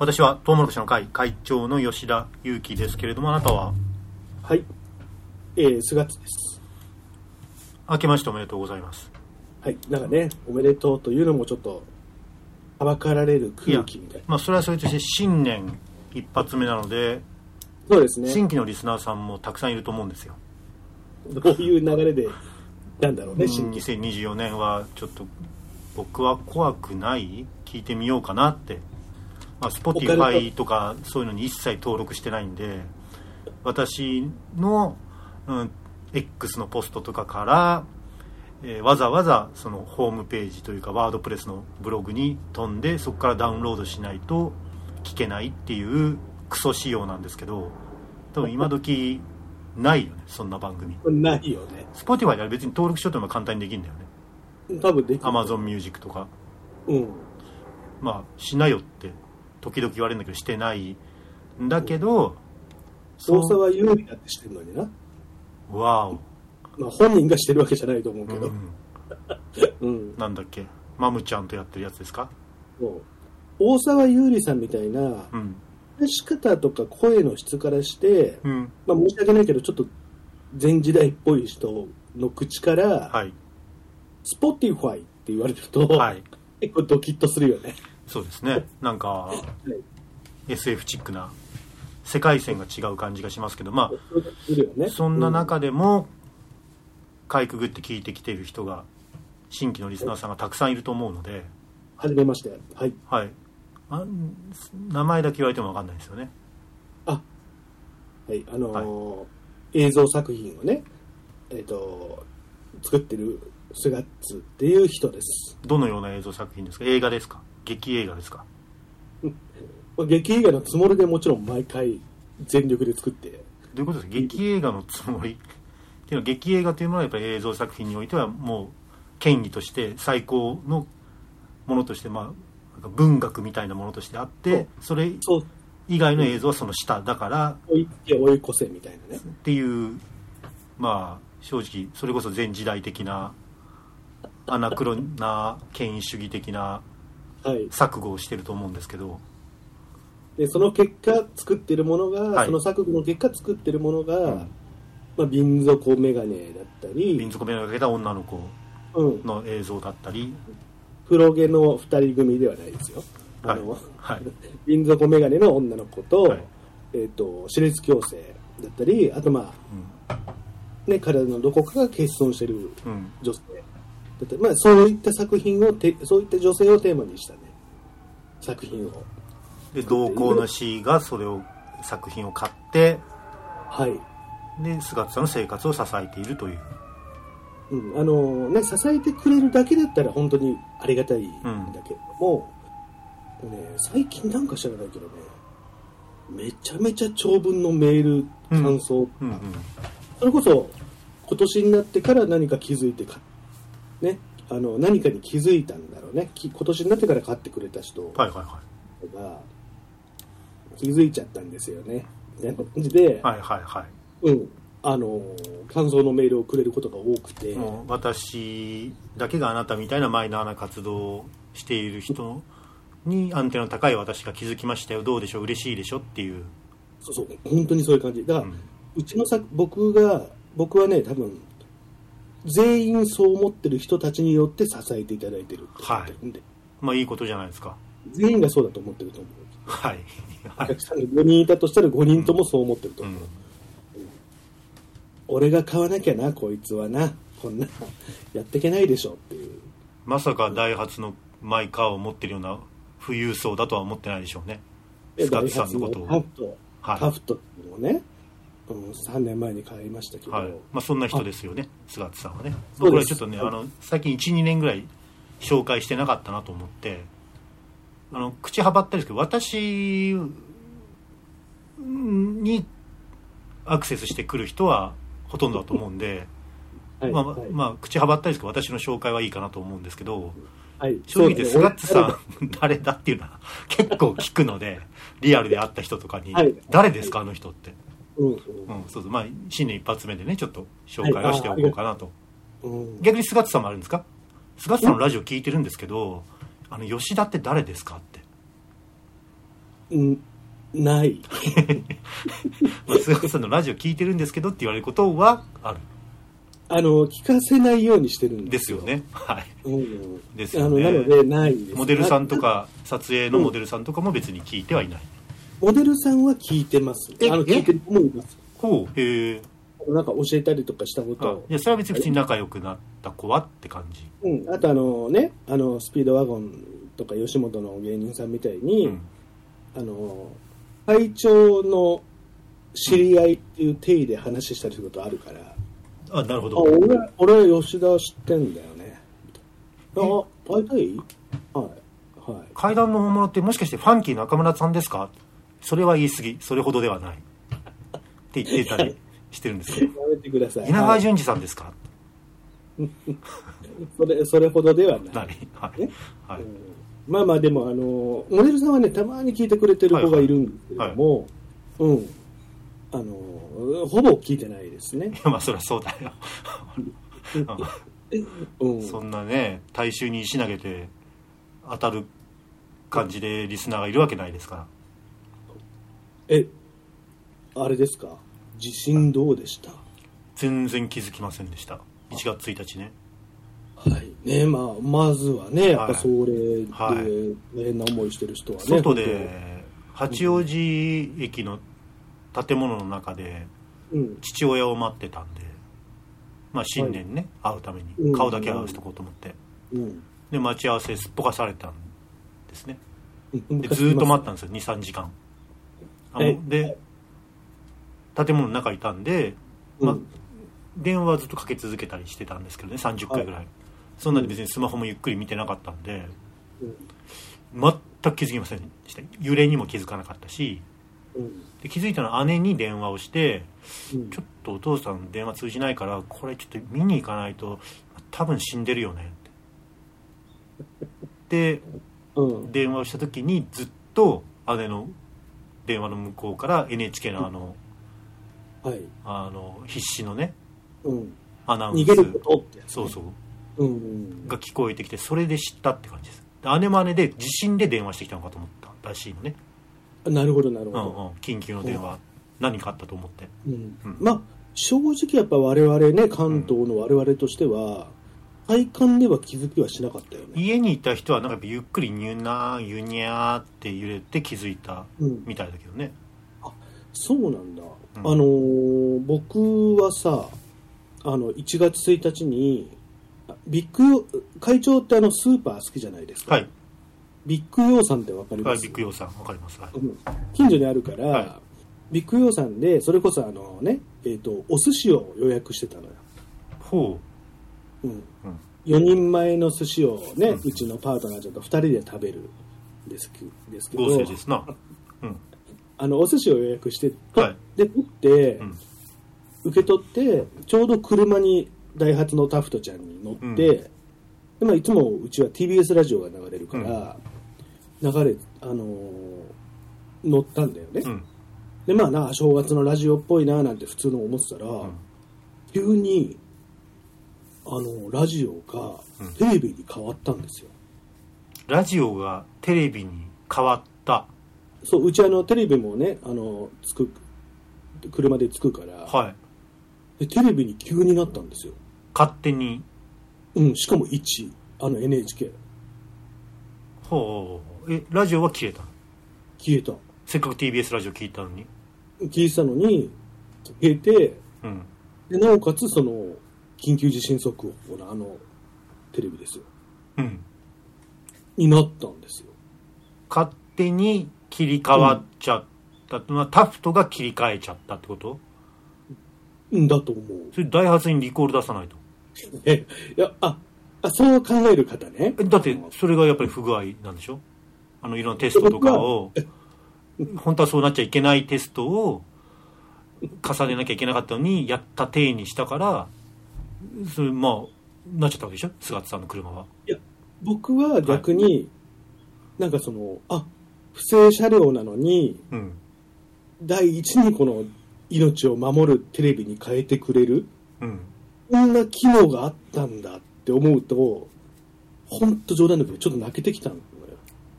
私はトウモロコシの会会長の吉田裕樹ですけれどもあなたは？はい。えー、4月です。明けましておめでとうございますはい。なんかね、おめでとうというのもちょっと、はばかられる空気みたいな。まあそれはそれとして新年一発目なのでそうですね。新規のリスナーさんもたくさんいると思うんですよどういう流れで、なんだろうね、新規。2024年はちょっと僕は怖くない？聞いてみようかなって、まあ、Spotify トとかそういうのに一切登録してないんで私の、うん、X のポストとかから、えーわざわざそのホームページというかワードプレスのブログに飛んでそこからダウンロードしないと聞けないっていうクソ仕様なんですけど多分今時ないよねそんな番組ないよね。Spotify では別に登録しようとも簡単にできるんだよね多分できる。Amazon Music とかうん。まあしなよって時々言われるんだけどしてないんだけど操作は有利だってしてるのにな。わお、まあ本人がしてるわけじゃないと思うけど。うん、うん。なんだっけ？マムちゃんとやってるやつですか？そう。大沢優里さんみたいな、うん。話し方とか声の質からして、うん。まあ申し訳ないけど、ちょっと前時代っぽい人の口から、はい。Spotify って言われると、はい。結構ドキッとするよね。そうですねなんか SF チックな世界線が違う感じがしますけどまあね。そんな中でもかいくぐって聞いてきている人が新規のリスナーさんがたくさんいると思うのではじめまして。はい。はいあ名前だけ言われても分かんないですよねあ、はい。あのー映像作品をね、えっ、と、作ってるスガッツっていう人です。どのような映像作品ですか？映画ですか？劇映画ですか？まあ劇映画のつもりでもちろん毎回全力で作って、どういうことですか？劇映画のつもり？っていうのは劇映画というものはやっぱり映像作品においてはもう権威として最高のものとしてまあ文学みたいなものとしてあってそれ以外の映像はその下。だから追い追い越せみたいなね。っていうまあ正直それこそ前時代的なアナクロな権威主義的な。錯誤をしてると思うんですけどで、その結果作ってるものが、はいその作品の結果作ってるものが、んまあ、瓶底メガネだったり、瓶底眼鏡をかけた女の子、の映像だったり黒毛の二人組ではないですよ。あの、はい瓶底メガネの女の子と、はいえっ、と、歯列矯正だったり、あとまあ、ね、体のどこかが欠損してるうんうん女性ったり、まあ、そういった作品をて、そういった女性をテーマにしたね、作品を。で同行の C がそれを作品を買って。はい。で菅さんの生活を支えているという。うん、あのね、支えてくれるだけだったら本当にありがたいんだけれども、ね、最近なんか知らないけどね、めちゃめちゃ長文のメール、うん感想、うんうん。それこそ今年になってから何か気づいてか、ね、あの何かに気づいたんだろうね、き今年になってから買ってくれた人がはいはい。は気づいちゃったんですよね。みたいな感じで、いはいはいはい。うん、あの感想のメールをくれることが多くて、私だけがあなたみたいなマイナーな活動をしている人にアンテナの高い私が気づきましたよ。どうでしょう？嬉しいでしょっていう、そうそう、本当にそういう感じ。だから、ううんちのさ僕が、僕はね、多分、全員そう思ってる人たちによって支えていただいてるって思ってるんで、まあいいことじゃないですか。全員がそうだと思ってると思う。はい。はい。お客さんが5人いたとしたら5人ともそう思ってると思う。うん俺が買わなきゃな、こいつはな。こんな、やっていけないでしょっていう。まさかダイハツのマイカーを持ってるような富裕層だとは思ってないでしょうね。でスカッツさんのことを。タフト、はい。タフトっていうのをね、うん、3年前に買いましたけど、はい。まあ、そんな人ですよね。菅津さんはね。僕らちょっとねはい。あの最近12年ぐらい紹介してなかったなと思ってあの口はばったりですけど私にアクセスしてくる人はほとんどだと思うんで、はい、まあはい。まあ口はばったりですけど私の紹介はいいかなと思うんですけどはい、正直言って菅そう津さん 誰だっていうのは結構聞くのでリアルで会った人とかに。はい「誰ですかあの人」って、うんうん、そうそうまあ新年一発目でねちょっと紹介はしておこうかなと。うんうん逆に菅津さんもあるんですか？菅津さんのラジオ聞いてるんですけどあの吉田って誰ですかってんない。松岡さんのラジオ聞いてるんですけどって言われることはあるあの、聞かせないようにしてるんでですすよ。よね。はい。うん。ですよねなので、ないです。モデルさんとか、撮影のモデルさんとかも別に聞いてはいない。モデルさんは聞いてます。えあの、聞いてる子もいます。ほう。へえ。なんか教えたりとかしたこあといや、それは別に普通に仲良くなった子はって感じ。うん。あとあのね、あの、スピードワゴンとか吉本の芸人さんみたいに、うん。あの、会長の知り合いっていう定義で話したりすることあるから、あ、なるほあ、ど。俺、俺吉田知ってんだよね。あ、会いたいはい。はい。階段の大物ってもしかしてファンキー中村さんですか？それは言い過ぎ。それほどではない。って言ってたりしてるんですけど。やめてください。稲はい川淳二さんですか？それ、それほどではない。はいね。はい。まあまあでも、あの、モデルさんはね、たまに聞いてくれてる子がいるんですけれども、うん。あの、ほぼ聞いてないですねい。や、まあそりゃそうだよ。うん。そんなね、大衆に石投げて当たる感じでリスナーがいるわけないですから。え、あれですか？地震どうでした？全然気づきませんでした。1月1日ね。はい。ねまあ、まずはね、やっぱそれで、はい大変な思いしてる人はね。外で、八王子駅の建物の中で。父親を待ってたんで、まあ新年ね、会うためうんに顔だけ合わせとこうと思って。うん。で、待ち合わせすっぽかされたんですね。うんでずーっと待ったんですよ、2、3時間。あえので、建物の中いたんで、まあうん。電話ずっとかけ続けたりしてたんですけどね30回ぐらい、そんなに別にスマホもゆっくり見てなかったんで全く気づきませんでした。揺れにも気づかなかったしうん。で気づいたのは姉に電話をしてうん。ちょっとお父さん電話通じないからこれちょっと見に行かないと多分死んでるよねって。でうん。電話をした時にずっと姉の電話の向こうから NHK のあのはい。あの必死のねうん。アナウン逃げるスことってね。そうそう。うんうん。が聞こえてきてそれで知ったって感じです。で姉も姉で地震で電話してきたのかと思ったらしいのね、なるほど、なるほうんうん。ど。、緊急の電話、何かあったと思って。うん。うん。まあ、正直やっぱ我々ね、関東の我々としては、体感では気づきはしなかったよね。家にいた人はなんかゆっくりニュナーユニャーって揺れて気づいたうん。みたいだけどねそうなんだ。うんあのー僕はさ、あの、1月1日に、あビッグ、会長ってあの、スーパー好きじゃないですか。はい、ビッグヨーさんってわかります？はい、ビッグヨーさんわかりますはいうん近所にあるから、はビッグヨーさんで、それこそあのね、えっ、と、お寿司を予約してたのよ。ほうん。う、うん、4人前の寿司をね、うん。うちのパートナーちゃんと2人で食べるんですけですけど合成ですな。うん。あのお寿司を予約して、はい。で取って、うん。受け取ってちょうど車にダイハツのタフトちゃんに乗って、うん。でまあ、いつもうちは TBS ラジオが流れるから、流れ、あのー乗ったんだよね、うん。でまあな正月のラジオっぽいななんて普通の思ってたら、ん。急にあのラジオがうん。テレビに変わったんですよ、ラジオがテレビに変わった。そううちあのテレビもねあのつく車でつくから、はい。でテレビに急になったんですよ、勝手に。うん、しかも1あの NHK ほうえラジオは消えたの？消えた。せっかく TBS ラジオ聞いたのに。消えてたのに消えてうん。でなおかつその緊急地震速報のあのテレビですよ。うん。になったんですよ。勝手に切り替わっちゃったってのは、タフトが切り替えちゃったってこと？うん。だと思う。それダイハツにリコール出さないと。えいやああそう考える方ね。えだってそれがやっぱり不具合なんでしょ？あのいろんなテストとかを本当はそうなっちゃいけないテストを重ねなきゃいけなかったのにやった体にしたからそれまあなっちゃったわけでしょ？菅田さんの車は。僕は逆に、なんかそのあ不正車両なのにうん。第一にこの命を守るテレビに変えてくれるうん。こんな機能があったんだって思うと本当冗談だけどちょっと泣けてきたのよ。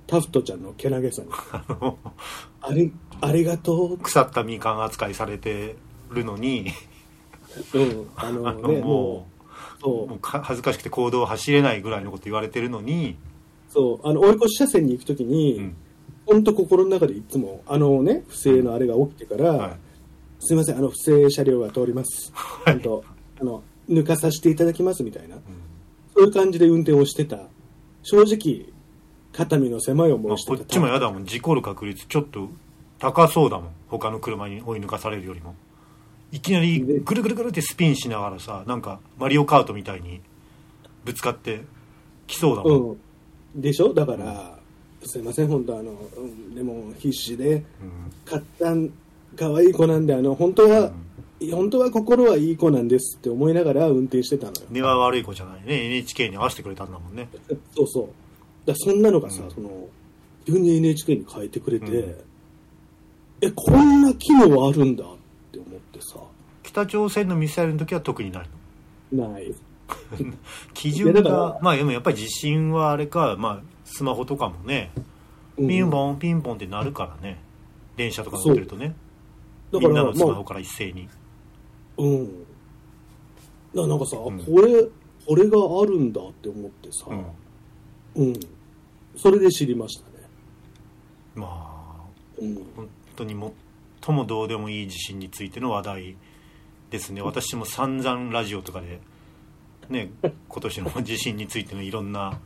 タフトちゃんのけなげさに。あのありありがとう。腐ったみかん扱いされてるのにうん。あのねももうそう。うもうか恥ずかしくて行動を走れないぐらいのこと言われてるのに、そう。あの追い越し車線に行くときに、うん。本当心の中でいつもあのね不正のあれが起きてから、はい。すいませんあの不正車両が通ります、はい。本当あの抜かさせていただきますみたいな、そういう感じで運転をしてた。正直肩身の狭い思いしてた。こっちもやだもん。事故る確率ちょっと高そうだもん。他の車に追い抜かされるよりもいきなりぐるぐるぐるってスピンしながらさなんかマリオカートみたいにぶつかってきそうだもん、うん、でしょ？だから、すいません本当あの、うんでも必死でうん。買ったん可愛い子なんであの本当は、本当は心はいい子なんですって思いながら運転してたのよ。根は悪い子じゃないね。NHK に合わせてくれたんだもんね。そうそう。だそんなのがさ、うん。その急に NHK に変えてくれて、うん。えこんな機能あるんだ。って北朝鮮のミサイルの時は特にないの？ない。基準がまあでもやっぱり地震はあれかまあスマホとかもね。ピンポンピンポンってなるからね。電車とか乗ってるとね。だからみんなのスマまあホから一斉に、うん。だなんかさ、ん。これこれがあるんだって思ってさ、うん。うん、それで知りましたね。まあうん、本当に最もどうでもいい地震についての話題ですね。私も散々ラジオとかでね今年の地震についてのいろんな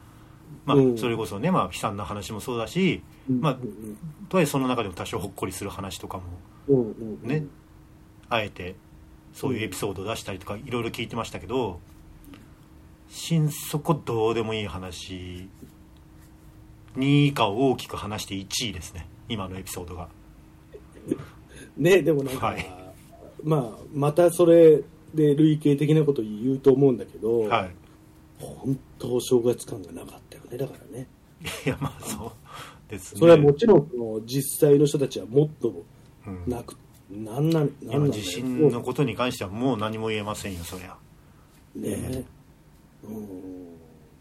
まあうん。それこそねまあ悲惨な話もそうだしまあうんとはいえその中でも多少ほっこりする話とかもねあえてそういうエピソードを出したりとかいろいろ聞いてましたけど心底どうでもいい話2位以下を大きく話して1位ですね。今のエピソードが。ねでもなんか、はいまあまたそれで類型的なこと言うと思うんだけど、はい。本当お正月感がなかったよねだからね。いやまあそうですね。それはもちろん実際の人たちはもっとうん。なく、なんなんいなんなんだよ。や地震のことに関してはもう何も言えませんよそりゃ。ねうん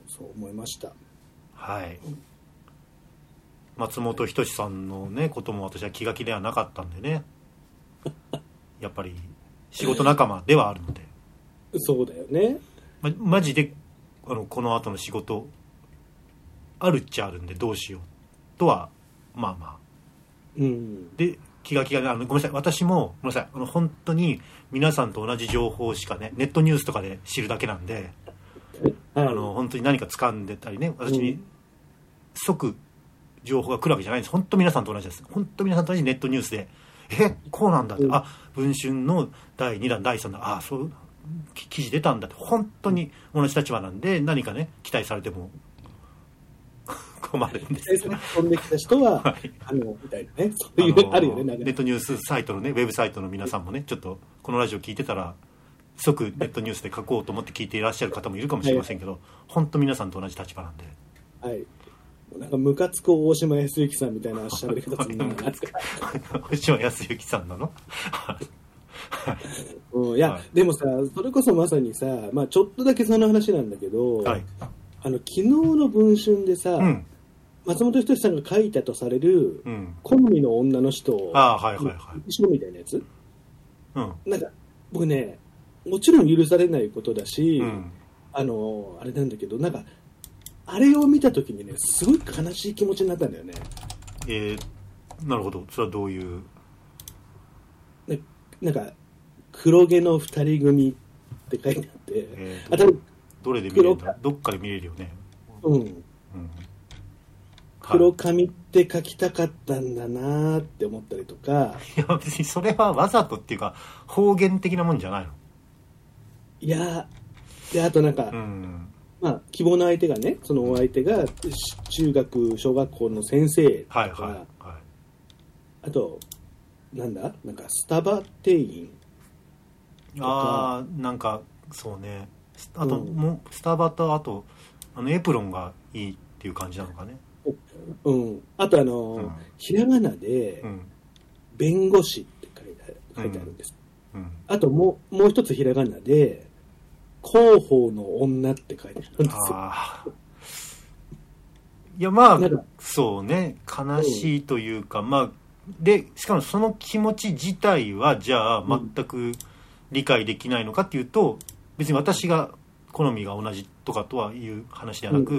そう思いました。はい。松本人志さんのねことも私は気が気ではなかったんでね やっぱり仕事仲間ではあるので、そうだよね。ま、マジであのこの後の仕事あるっちゃあるんでどうしようとはまあまあ。うん。で気が気がねあのごめんなさい。私もごめんなさい。あの本当に皆さんと同じ情報しかねネットニュースとかで知るだけなんで、はい。あの本当に何か掴んでたりね私にうん。即情報が来るわけじゃないんです。本当皆さんと同じです。本当皆さんと同じネットニュースでえこうなんだって、うん。あ文春の第2弾第3弾あそうき記事出たんだって本当に同じ立場なんで何かね期待されても 困るんですよ。飛んできた人は、はい。あのみたいなねそういうあ,、るよねネットニュースサイトのねウェブサイトの皆さんもねちょっとこのラジオ聞いてたら即ネットニュースで書こうと思って聞いていらっしゃる方もいるかもしれませんけど、本当皆さんと同じ立場なんで。はいなんかムカつく大島康之さんみたいな喋り方するな。ムカつく星野康之さんなの？うん、いや、はい。でもさそれこそまさにさ、まあ、ちょっとだけその話なんだけど、はい。あの昨日の文春でさ、うん。松本人志さんが書いたとされるうん。好みの女の人ああはいはいはい。みたいなやつ。うん。なんか僕ねもちろん許されないことだし、うん。あのあれなんだけどなんかあれを見た時にねすごい悲しい気持ちになったんだよね。えー、なるほど。それはどういう？ねなんか黒毛の二人組って書いてあって、えーあ多分どれで見れるんだ？どっかで見れるよね。うん。うん。黒はい髪って書きたかったんだなーって思ったりとか。い。や別にそれはわざとっていうか方言的なもんじゃないの？いやであとなんか、うんまあ、希望の相手がねそのお相手がし中学小学校の先生とか、はいはいはい。あとなんだ？なんかスタバ店員ああなんかそうね。あと、うん。もうスタバとあとあのエプロンがいいっていう感じなのかね。うん、あとあの、うん。ひらがなでうん「弁護士」って書いてある書いてあるんです、うん。あともうもう一つひらがなで「広報の女」って書いてあるんですよ。ああいやまあそうね。悲しいというか、まあでしかもその気持ち自体はじゃあ全く理解できないのかっていうと別に私が好みが同じとかとはいう話ではなく、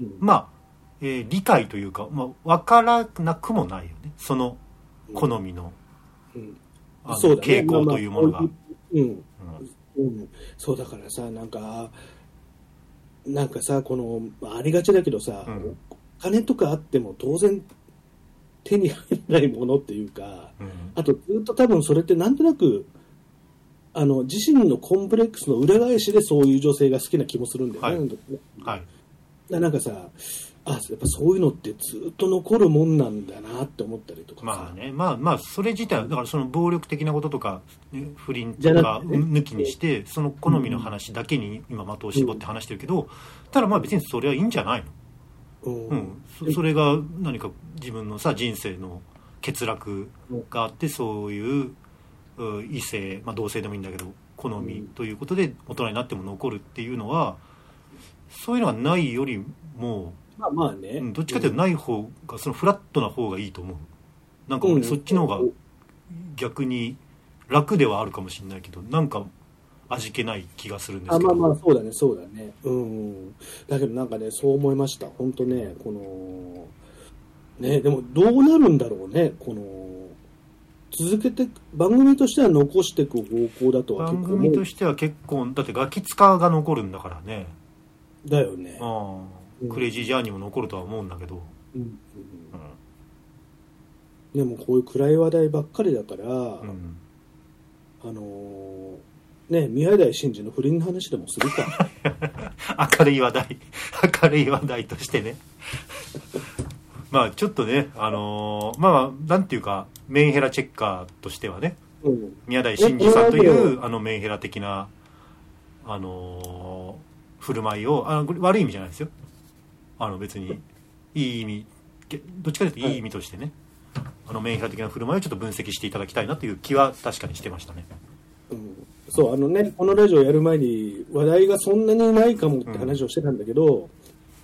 うん。まあ、えー理解というか、まあ、分からなくもないよね。その好みの,、うん。あのね。傾向というものが。まあまあうんうん。うん、そうだからさなんかなんかさこのまあありがちだけどさ、うん。お金とかあっても当然手に入らないものっていうかうん。あとずっと多分それってなんとなくあの自身のコンプレックスの裏返しでそういう女性が好きな気もするんだよね。はい。はい。なんかさあやっぱそういうのってずっと残るもんなんだなって思ったりとかさ。まあね。まあまあそれ自体はだからその暴力的なこととか、ね不倫とか抜きにしてその好みの話だけに今的を絞って話してるけどただまあ別にそれはいいんじゃないの？うん。うん、そそれが何か自分のさ人生の欠落があってそういうう異性、まあ、同性でもいいんだけど好みということで大人になっても残るっていうのはそういうのがないよりも、まあまあね、うん。どっちかというとない方がそのフラットな方がいいと思う。なんかうん。俺そっちの方が逆に楽ではあるかもしれないけどなんか味気ない気がするんですあけど。まあまあそうだねそうだね。うん。だけどなんかねそう思いました。本当ねこのねでもどうなるんだろうねこの続けて番組としては残していく方向だとは番組としては結構だってガキ使が残るんだからね。だよね、あうん。あクレイジージャーニーも残るとは思うんだけど、うん。うん。でもこういう暗い話題ばっかりだから、うん、あのーね宮台真司の不倫の話でもするか。明るい話題。明るい話題としてね。まあちょっとねあのーまあなんていうかメンヘラチェッカーとしてはね。うん。宮台真司さんといえうあのメンヘラ的なあのー振る舞いをあ悪い意味じゃないですよあの別にいい意味けどっちかというといい意味としてね、あのメンヘラ的な振る舞いをちょっと分析していただきたいなという気は確かにしてましたね。うん。そうあのねこのラジオやる前に話題がそんなにないかもって話をしてたんだけど、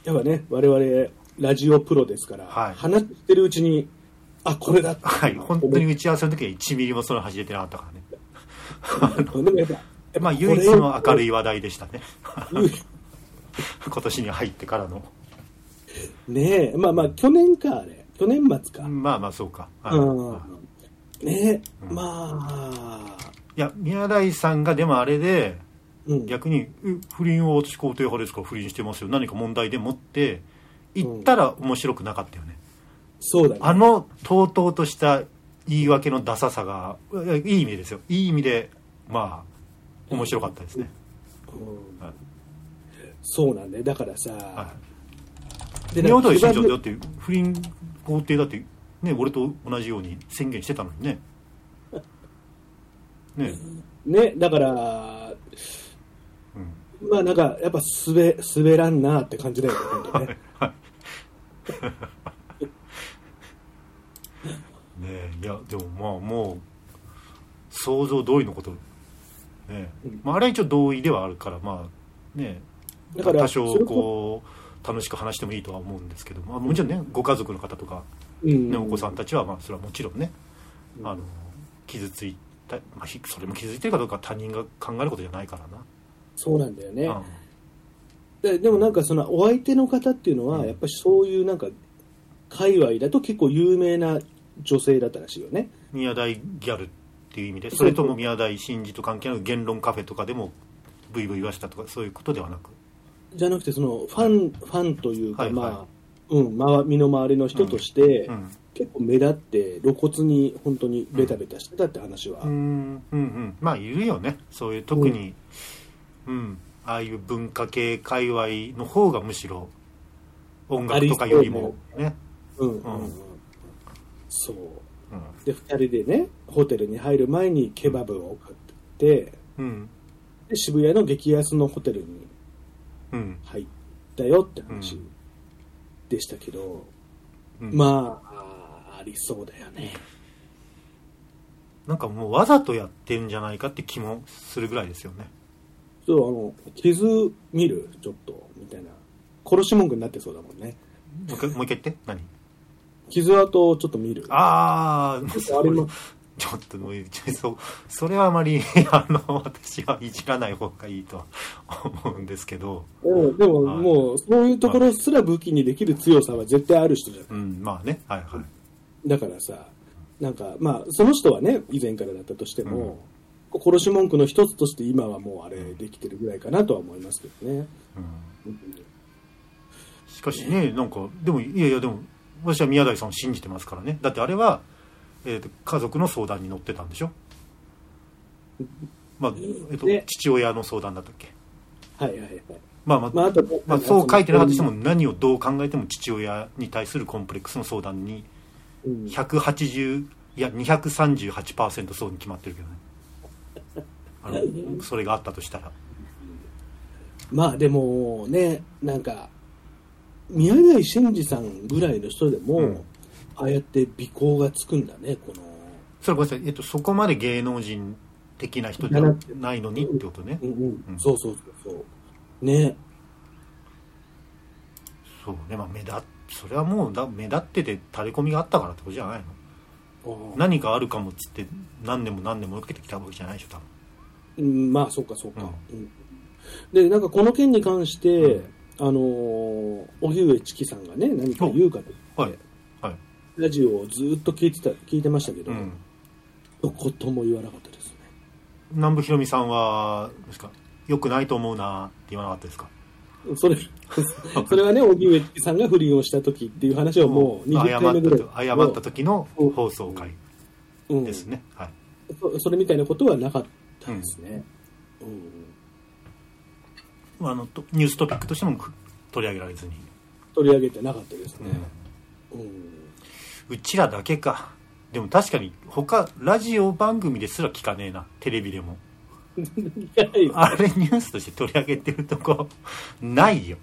やっぱね我々ラジオプロですから、はい。話してるうちにあこれだはい。本当に打ち合わせの時は1ミリもその話出てなかったからね。でもやっぱまあ唯一の明るい話題でしたね。うん。今年に入ってからのねえ。まあまあ去年かあれ。去年末か、まあまあそうか、はい。うん。ねえ、うん。まあ。いや宮台さんがでもあれでうん。逆に「え不倫は私肯定派ですか？ら不倫してますよ。何か問題でも」って言ったら面白くなかったよね、そうだね。あのとうとうとした言い訳のダサさがいやいい意味ですよ。いい意味でまあ面白かったですね、うん。はい。そうなんだよ。だからさ、はい。で宮台なんか新庄だって不倫肯定だってね俺と同じように宣言してたのにね。ね。ねだからうん。まあなんかやっぱ滑滑らんなって感じだよね ね。ねえいやでもまあもう想像通りのこと。ねえ、うん。まあ、あれは一応同意ではあるからまあねえ。だから多少こう楽しく話してもいいとは思うんですけど、まあ、もちろんねご家族の方とか、うん。ね、お子さんたちはまあそれはもちろんねうん。あの傷ついた、まあ、ひそれも傷ついてるかどうかは他人が考えることじゃないからな、そうなんだよね、うん。ででもなんかそのお相手の方っていうのはうん。やっぱりそういうなんか界隈だと結構有名な女性だったらしいよね。宮台ギャルっていう意味でそれとも宮台真司と関係のある言論カフェとかでもブイブイ言わせたとかそういうことではなくじゃなくてそのファン、ファンというか、はいはい。まあうん、まわ身の回りの人として、うん結構目立って露骨に本当にベタベタしてたって話は、うんうんうん。まあいるよね。そういう特に、うん。ああいう文化系界隈の方がむしろ音楽とかよりもね、うんうんうん。うん。そう。うん。で2人でねホテルに入る前にケバブを買ってうん。で渋谷の激安のホテルにうん入ったよって話うん。でしたけど、うん。まあありそうだよね。なんかもうわざとやってんじゃないかって気もするぐらいですよね。そうあの傷見るちょっとみたいな殺し文句になってそうだもんね。もう一回言って？何？傷跡をちょっと見る。ああ、あれも、ちょっともうそそれはあまり あの私はいじらない方がいいとは思うんですけど、うん、でも、はいもう、そういうところすら武器にできる強さは絶対ある人じゃない。うん、まあねはいはい。だからさ、なんか、まあ、その人はね、以前からだったとしても、殺し文句の一つとして今はもうあれできてるぐらいかなとは思いますけどね。うん、しかしねなんかでもいやいやでも私は宮台さんを信じてますからね。だってあれは、えーと家族の相談に乗ってたんでしょ？まあ、えっとね父親の相談だったっけ？はいはいはい。まあまあ、まあ、あと、まあ、そう書いてなかったとしても何をどう考えても父親に対するコンプレックスの相談にうん、180いや238%そうに決まってるけどね。あの それがあったとしたら。まあでもね、なんか、宮台真司さんぐらいの人でも、うんああやって尾行がつくんだね、この。それごめんなさい、えっと、そこまで芸能人的な人じゃないのにってことね。うんうん。うん。そうそうそうそう。ね。そうね。まあ目立っそれはもうだ目立ってて垂れ込みがあったからってことじゃないの？あ何かあるかもっつって何年も何年も受けてきたわけじゃないでしょ多分。うん、まあ、そうかそうか。うん。で、なんかこの件に関して、うん。あのー、荻上チキさんがね、何か言うかとはいはいラジオをずっと聞いてた、聞いてましたけど、うん。一言も言わなかったですね。南部ひろみさんはですか？よくないと思うなって言わなかったですか？それ、それはね、荻上さんが不倫をした時っていう話をもう20謝回目ぐらい。った謝った時の放送回うんですね、はいそそれみたいなことはなかったですね。うん。あのとニューストピックとしても取り上げられずに、取り上げてなかったですね。うん。うちらだけか。でも確かに他ラジオ番組ですら聞かねえな。テレビでも。あれニュースとして取り上げてるとこないよ。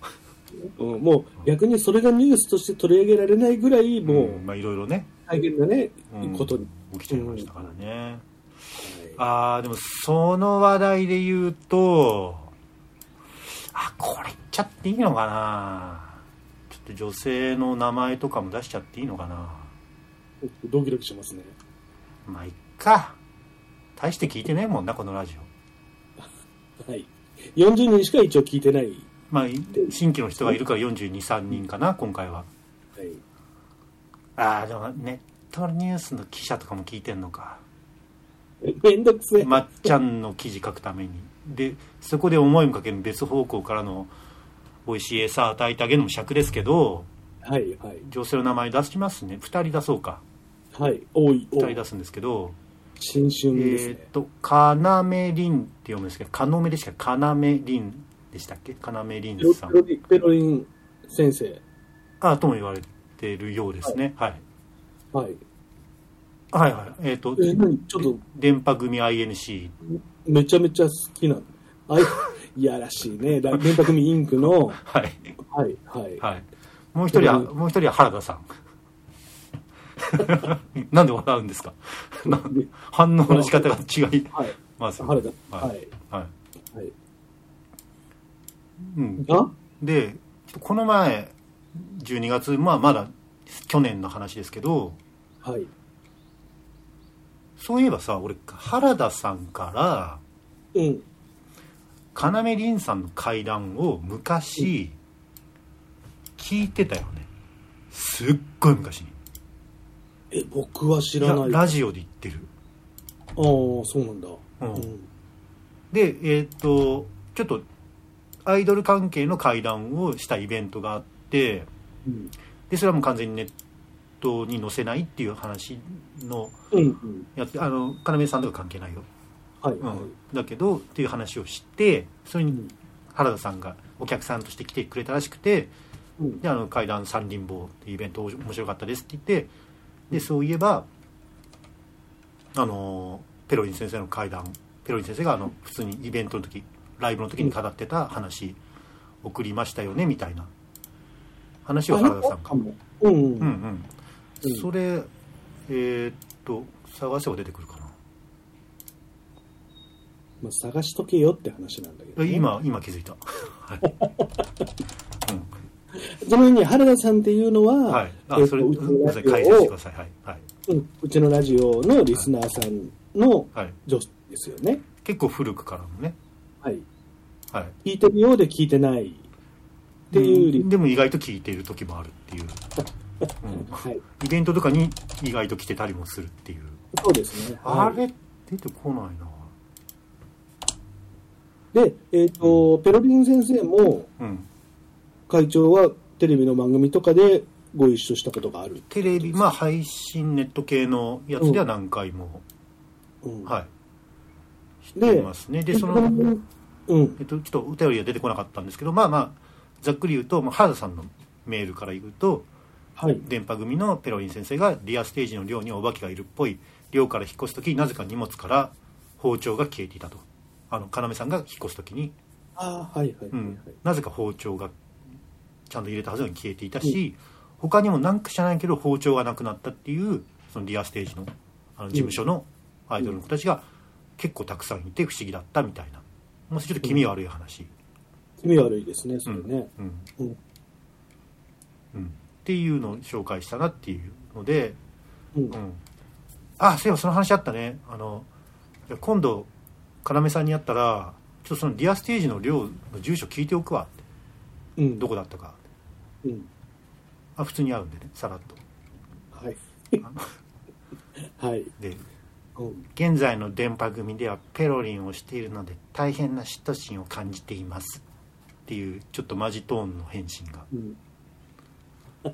うんもう逆にそれがニュースとして取り上げられないぐらいもうんまあいろいろね、う大変なね、うんことに。起きちゃいましたからね、はいああでもその話題で言うとあこれ言っちゃっていいのかな。ちょっと女性の名前とかも出しちゃっていいのかなドキドキしますね。まあいっか大して聞いてねえもんなこのラジオ はい。40人しか一応聞いてない。まあ新規の人がいるから423人かな今回ははい。ああでもネットニュースの記者とかも聞いてんのか めんどくせえ。まっちゃんの記事書くためにでそこで思いもかける別方向からの美味しい餌与えてあげるのも尺ですけどはい、はい。女性の名前出しますね2人出そうかはい。多い。2人出すんですけど新春ですねえーっ。とかなめりんって読むんですけどかのめでしかかなめりんでしたっけ？かなめりんさんペロリン先生。あとも言われてるようですねはい、はい。はい、はいえーっとえ、何？ちょっと、電波組 INC めちゃめちゃ好きなの。あい、いやらしいね。だ電波組インクの、はいはい、はい。はい。もう一人は、うんもう一人は原田さん。なんで笑うんですか？なんで反応の仕方が違い はい。ますよ。原田。ははいい。はい。はい。うん。がで、この前、12月、まあまだ去年の話ですけど、はい。そういえばさ、俺、原田さんから、うん。要凛さんの階段を昔、聞いてたよね。すっごい昔に。え、僕は知らない。ララジオで言ってる。ああ、そうなんだ。うんうん。でえーっとちょっとアイドル関係の会談をしたイベントがあってうん。でそれはもう完全にネットに載せないっていう話のうん。うん。やつあの要さんとか関係ないよ、はい。うはいん、だけどっていう話をしてそれにうん原田さんがお客さんとして来てくれたらしくてうんであの階段三輪棒っていうイベント面白かったですって言ってでそういえばあのペロリン先生の階段ペロリン先生があの普通にイベントの時ライブの時に語ってた話送りましたよねみたいな。話を原田さんが。うん。うん。うんうん。それえーっと探せば出てくるかな。まあ、探しとけよって話なんだけど、ね。今今気づいた、はい。うん、ちなみに原田さんっていうのは、はい。あ、えっそれ、とうちのラジオを解説してくだ、さい。はい。はい。うんうちのラジオのリスナーさんのはい。女子ですよね。結構古くからのね。はい。はい。聞いてるようで聞いてないっていうリ、でも意外と聞いている時もあるっていう。うんはい。イベントとかに意外と来てたりもするっていう。そうですね。はいあれ？出てこないな。で、えっ、と、ペロリン先生も、うん。会長はテレビの番組とかでご一緒したことがある。テレビ、まあ配信ネット系のやつでは何回も、うん、はい。知ってますね。で、その、うん。えっと、ちょっとお便りが出てこなかったんですけど、まあまあ、ざっくり言うと、まあ、原田さんのメールから言うと、はい。電波組のペロリン先生がリアステージの寮にお化けがいるっぽい寮から引っ越す時なぜか荷物から包丁が消えていたとあの要さんが引っ越す時に、ああ、はいはいはい、はいうん、なぜか包丁がちゃんと入れたはずなのに消えていたし、他にも何か知らないけど包丁がなくなったっていうそのリアステージのあの事務所のアイドルの子たちが結構たくさんいて不思議だったみたいな。もうちょっと気味悪い話、気味悪いですね、それね。うん。うん。うん、っていうのを紹介したなっていうので、うん。うん、あそういえばその話あったね。あの今度要さんに会ったらちょっとそのリアステージの寮の住所聞いておくわってうん。どこだったかうん。あ普通に会うんでねさらっとはい。はい。でうん。現在の電波組ではペロリンをしているので大変な嫉妬心を感じていますっていうちょっとマジトーンの返信がうん。来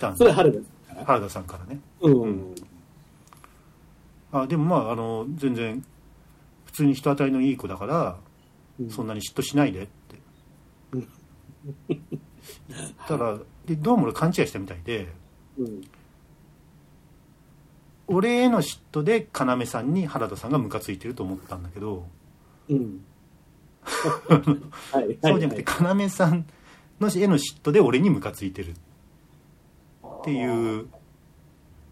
たんでそれ原田さんから？原田さんからねうん。うんあでもまああの全然普通に人当たりのいい子だからうんそんなに嫉妬しないでって たらでどうも俺勘違いしたみたいでうん。俺への嫉妬で要さんに原田さんがムカついてると思ったんだけどうん。そうじゃなくて要さんの絵の嫉妬で俺にムカついてるっていう、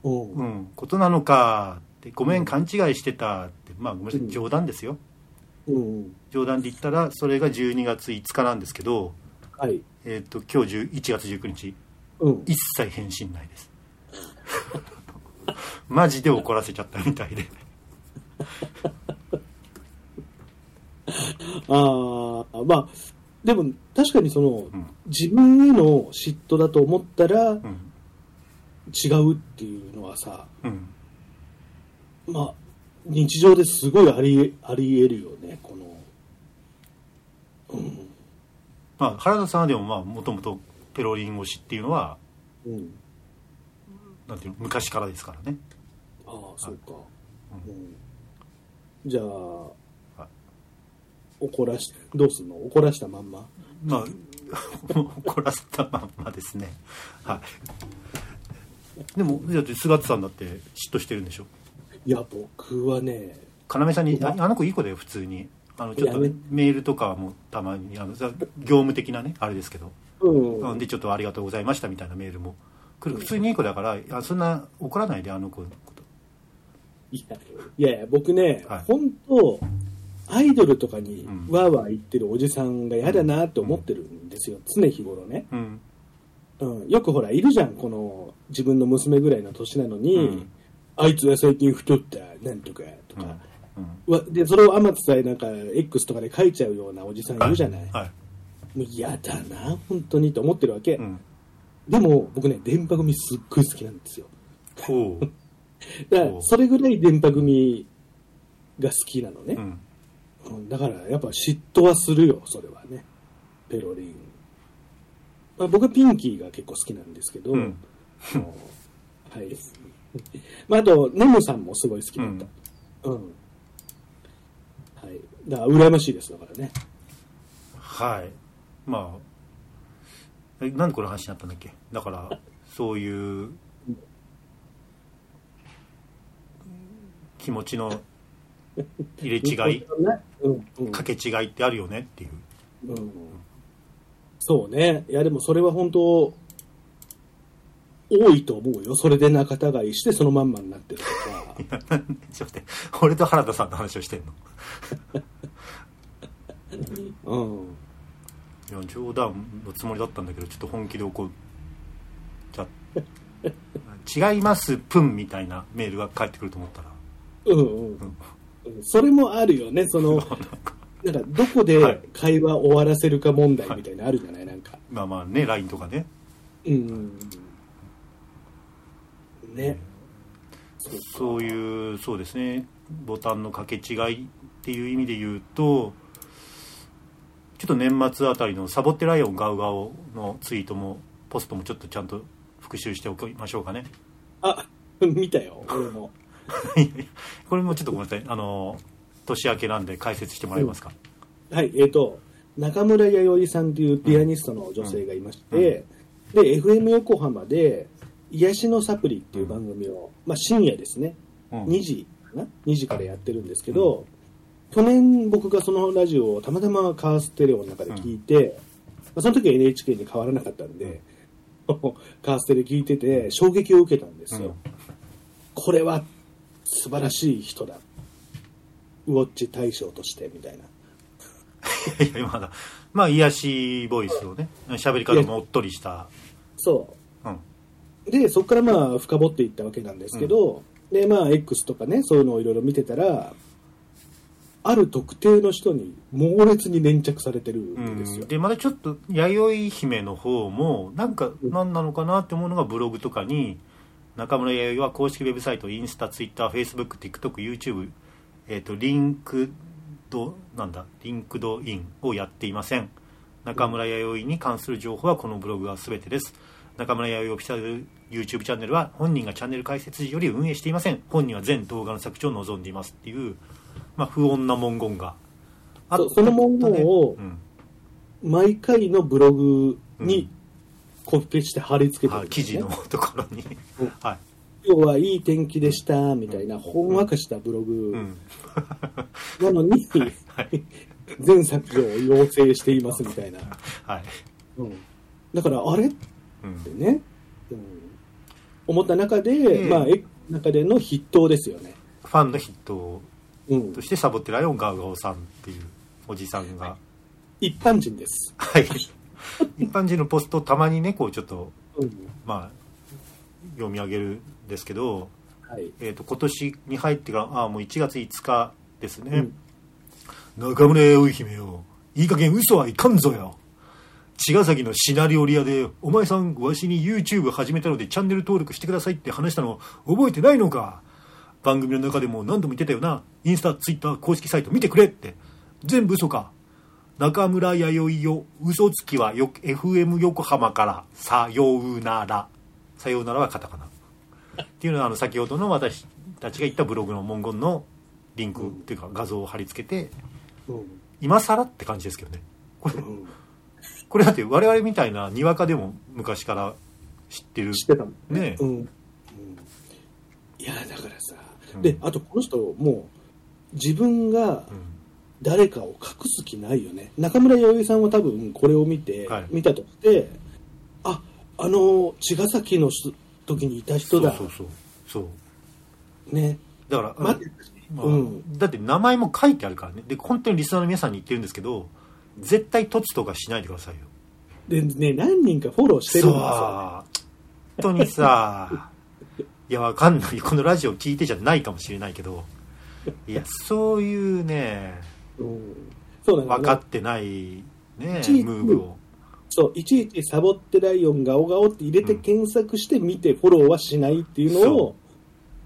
うん。うん、ことなのかってごめん勘違いしてたってまあごめんなさい冗談ですようん。冗談で言ったらそれが12月5日なんですけど、はい。えー、と今日10 1月19日うん。一切返信ないです マジで怒らせちゃったみたいで ああ、まあ、でも確かにその、うん自分への嫉妬だと思ったらうん違うっていうのはさ、うんまあ、日常ですごいあり、あり得るよね、この。うん。まあ原田さんはでもまあもともとペロリン推しっていうのはうん。なんていうの昔からですからね。ああ、そうか。ううん。じゃあ、怒らし、どうすんの？怒らしたまんま？まあ 怒らせたまんまですね。はい。でもだって菅田さんだって嫉妬してるんでしょ？いや、僕はね、要さんにああの子いい子だよ普通にあのちょっとメールとかもたまにあのさ業務的なねあれですけど。うん。うんでちょっとありがとうございましたみたいなメールも。来る普通にいい子だからいやそんな怒らないであの子のこと。いやいや僕ね、はい。本当アイドルとかにうん。わーわー言ってるおじさんが嫌だなって思ってるんですよ、常日頃ね。うん。うん、よくほら、いるじゃん、この、自分の娘ぐらいの年なのに、うん。あいつは最近太った、なんとか、とか、うんわで、それをあまつさえなんか、X とかで書いちゃうようなおじさんいるじゃない。はいもう嫌だな、本当にと思ってるわけ。うんでも、僕ね、電波組すっごい好きなんですよ。だからそれぐらい電波組が好きなのね。うんうんだから、やっぱ嫉妬はするよ、それはね。ペロリン。まあ、僕はピンキーが結構好きなんですけど、うんはい。まあ、あと、ネムさんもすごい好きだった。うん。はい。だから、羨ましいです、だからね。はいまあえなんでこの話になったんだっけ？だからそういう気持ちの入れ違い？うん、うん。かけ違いってあるよねっていううん。そうね。いや、でもそれは本当、多いと思うよ。それで仲違いして、そのまんまになってるとか。ちょっと待って俺と原田さんの話をしてんの？うん。いや冗談のつもりだったんだけどちょっと本気で怒っちゃっ違いますプンみたいなメールが返ってくると思ったら。うんうん、うん、それもあるよね。そのなんかどこで会話終わらせるか問題みたいなのあるじゃない、なんか。まあまあね LINE とかね。うん。ね、そういうそうですね。ボタンの掛け違いっていう意味で言うとちょっと年末あたりのサボってライオンガウガオのツイートもポストもちょっとちゃんと復習しておきましょうかね。あ 見たよ 俺も。これもちょっとごめんなさい。あの年明けなんで解説してもらえますか、うん、はいえっ、ー、と中村弥生さんというピアニストの女性がいまして、うん。うん、で FM 横浜で「癒しのサプリ」っていう番組を、まあ、深夜ですね、2時かな？2時からやってるんですけど、去年僕がそのラジオをたまたまカーステレオの中で聞いて、まあ、その時は NHK に変わらなかったんで、カーステレ聞いてて衝撃を受けたんですよ、これは素晴らしい人だ。ウォッチ大賞としてみたいな。いやまだ。まあ癒しボイスをね喋り方もおっとりした。そう、うん、でそこからまあ深掘っていったわけなんですけど、うん、でまあ X とかねそういうのをいろいろ見てたらある特定の人に猛烈に粘着されてるんですよ、うん、でまだちょっと弥生姫の方もなんか何なのかなって思うのがブログとかに中村弥生は公式ウェブサイトインスタツイッターフェイスブック TikTok YouTube えっ、ー、とリンクドなんだ LinkedIn をやっていません。中村弥生に関する情報はこのブログが全てです。中村弥生オフィシャル YouTube チャンネルは本人がチャンネル開設時より運営していません。本人は全動画の削除を望んでいますっていう、まあ、不穏な文言が。あその文言を毎回のブログにコピペして貼り付けてる、ね、記事のところに、はい、今日はいい天気でしたみたいなほんわかしたブログ、なのに、はい、全削除を要請していますみたいな、はい。うん、だからあれってね、うん、思った中で、まあ、中での筆頭ですよね。ファンの筆頭としてサボってライオンガウガオさんっていうおじさんが、一般人です。はい。一般人のポストたまにねこうちょっと、うん、まあ読み上げるんですけど、はい、えーと、今年に入ってからあもう1月5日ですね、うん、中村弥生姫よ。いい加減嘘はいかんぞよ。茅ヶ崎のシナリオリアでお前さんわしに YouTube 始めたのでチャンネル登録してくださいって話したの覚えてないのか？番組の中でも何度も言ってたよな。インスタツイッター公式サイト見てくれって。全部嘘か。中村弥生よ嘘つきはよ FM 横浜から。さようなら。さようならはカタカナ。っていうのはあの先ほどの私たちが言ったブログの文言のリンクっていうか画像を貼り付けて、うん、今更って感じですけどね。これ、うん、これだって我々みたいなにわかでも昔から知ってる。知ってたもんね、うん、いやだからさ、であとこの人もう自分が、誰かを隠す気ないよね。中村弥生さんは多分これを見て、はい、見たとしてああの茅ヶ崎の時にいた人だ。そうそうそう。ね。だから、ままあ、うん、だって名前も書いてあるからね。で本当にリスナーの皆さんに言ってるんですけど絶対凸とかしないでくださいよ。でね何人かフォローしてるんですよ、ね、本当にさ いやわかんない。このラジオ聞いてじゃないかもしれないけど。いやそういうねそう分かってないねムーブを。そういちいちサボってライオンガオガオって入れて検索して見てフォローはしないっていうのを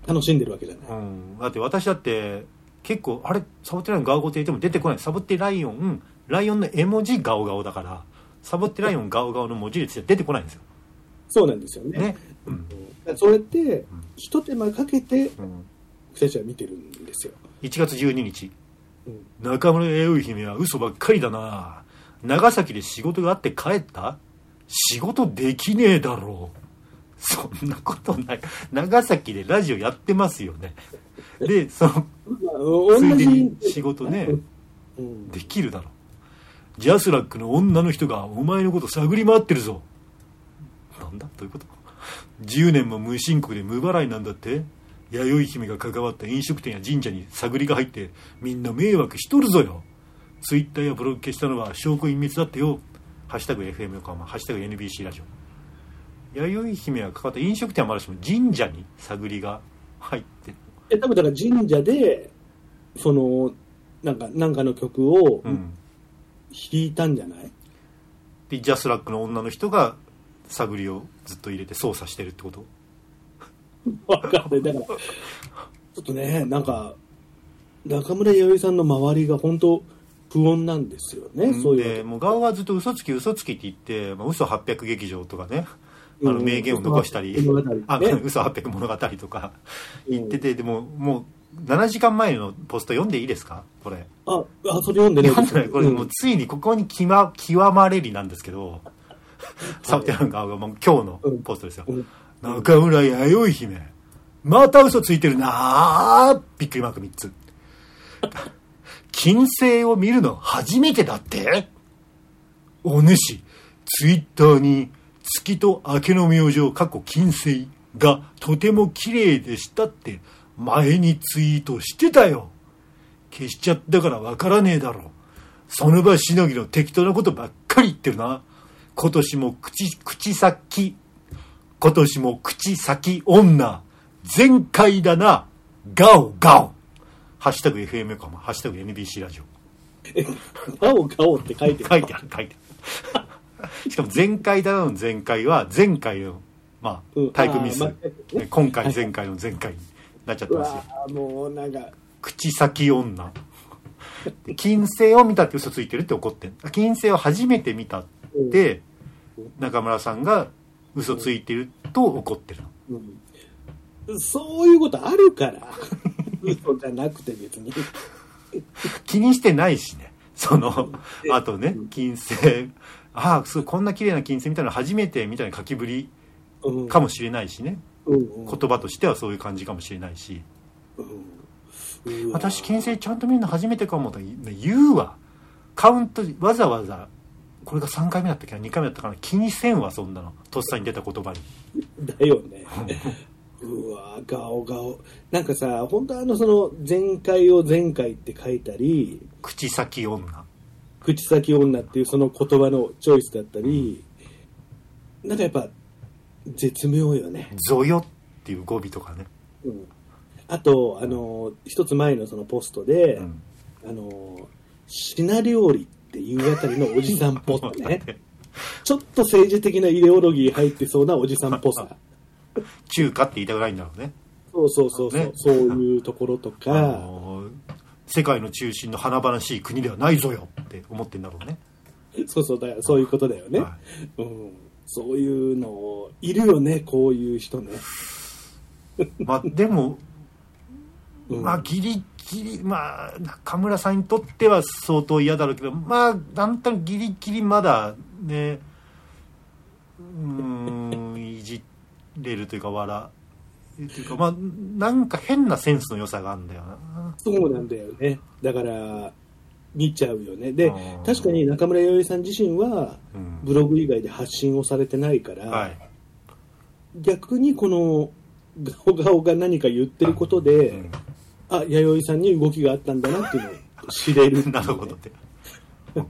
楽しんでるわけじゃない、うん、だって私だって結構あれサボってライオンガオガオって言っても出てこない。サボってライオンライオンの絵文字ガオガオだからサボってライオンガオガオの文字列じゃ出てこないんですよ。そうなんですよね。ね、うん、そうやって一手間かけて、僕たちは見てるんですよ。1月12日。中村弥生姫は嘘ばっかりだな。長崎で仕事があって帰った？仕事できねえだろう。そんなことない。長崎でラジオやってますよね。でそのついでに仕事ね、できるだろジャスラックの女の人がお前のこと探り回ってるぞ。なんだ？どういうこと？10年も無申告で無払いなんだって。弥生姫が関わった飲食店や神社に探りが入ってみんな迷惑しとるぞよ。ツイッターやブログ消したのは証拠隠滅だってよ。ハッシュタグ FM 横浜、ハッシュタグ NBC ラジオ。弥生姫がかかった飲食店はまだしも神社に探りが入ってえ、多分だから神社で、その、なんか、なんかの曲をうん。弾いたんじゃない、で、ジャスラックの女の人が探りをずっと入れて操作してるってこと？わかんない。だから、ちょっとね、なんか、中村弥生さんの周りが本当不穏なんですよね、そういうでもう側はずっと嘘つき嘘つきって言って、まあ、嘘800劇場とかねあのうん名言を残したり、物語ね。あ嘘800物語とか言ってて、でももう7時間前のポスト読んでいいですか？これ。あ、あ、それ読んでね読んでない。これもううんついにここに極ま極まれりなんですけど サブテラン側が今日のポストですよ、うん。中村弥生姫。また嘘ついてるなあびっくりマーク3つ。金星を見るの初めてだって？お主ツイッターに月と明けの明星過去金星がとても綺麗でしたって前にツイートしてたよ。消しちゃったからわからねえだろ。その場しのぎの適当なことばっかり言ってるな今年も口口先今年も口先女全開だなガオガオ。ハッシュタグ FM かも。ハッシュタグ NBC ラジオ。ガオガオって書いてる。書いてある書いてある。しかも前回だの前回は前回のまあうん。タイプミス、今回前回の前回になっちゃってうますよ。わーもうなんか、口先女。で金星を見たって嘘ついてるって怒ってん。金星を初めて見たって中村さんが嘘ついてると怒ってるの。うん。そういうことあるから。嘘じゃなくて別に。気にしてないしね。そのあとね金星。ああそうこんな綺麗な金星見たの初めてみたいな書きぶりうん。かもしれないしね。うんうん。言葉としてはそういう感じかもしれないし。うわ私金星ちゃんと見るの初めてかもと言うわ。カウントわざわざこれが3回目だったっけな？2回目だったかな？気にせんわそんなのとっさに出た言葉にだよね。うわガオガオ。なんかさ、本当あの、その、前回を前回って書いたり、口先女口先女っていうその言葉のチョイスだったり、なんかやっぱ、絶妙よね。ゾヨっていう語尾とかね、うん。あと、あの、一つ前のそのポストで、うんあの、品料理っていうあたりのおじさんっぽさね。ちょっと政治的なイデオロギー入ってそうなおじさんっぽさ。中華って言いたくないんだろうねそうそうそうそう、ねそういうところとあか、のー世界の中心の華々しい国ではないぞよって思ってんだろうねそうそうだよ、そういうことだよね。はうん。そういうの、いるよね、こういう人ね。まあでもうんまあギリギリまあ中村さんにとっては相当嫌だろうけどまあなんとなくギリギリまだねうーんいじれるというか笑うというかまあなんか変なセンスの良さがあるんだよな。そうなんだよね。だから、見ちゃうよね。で確かに中村弥生さん自身は、うん。ブログ以外で発信をされてないから、はい。逆にこの、ガオガオが何か言ってることで、うんあ、弥生さんに動きがあったんだなっていうのを知れる。なるほどって。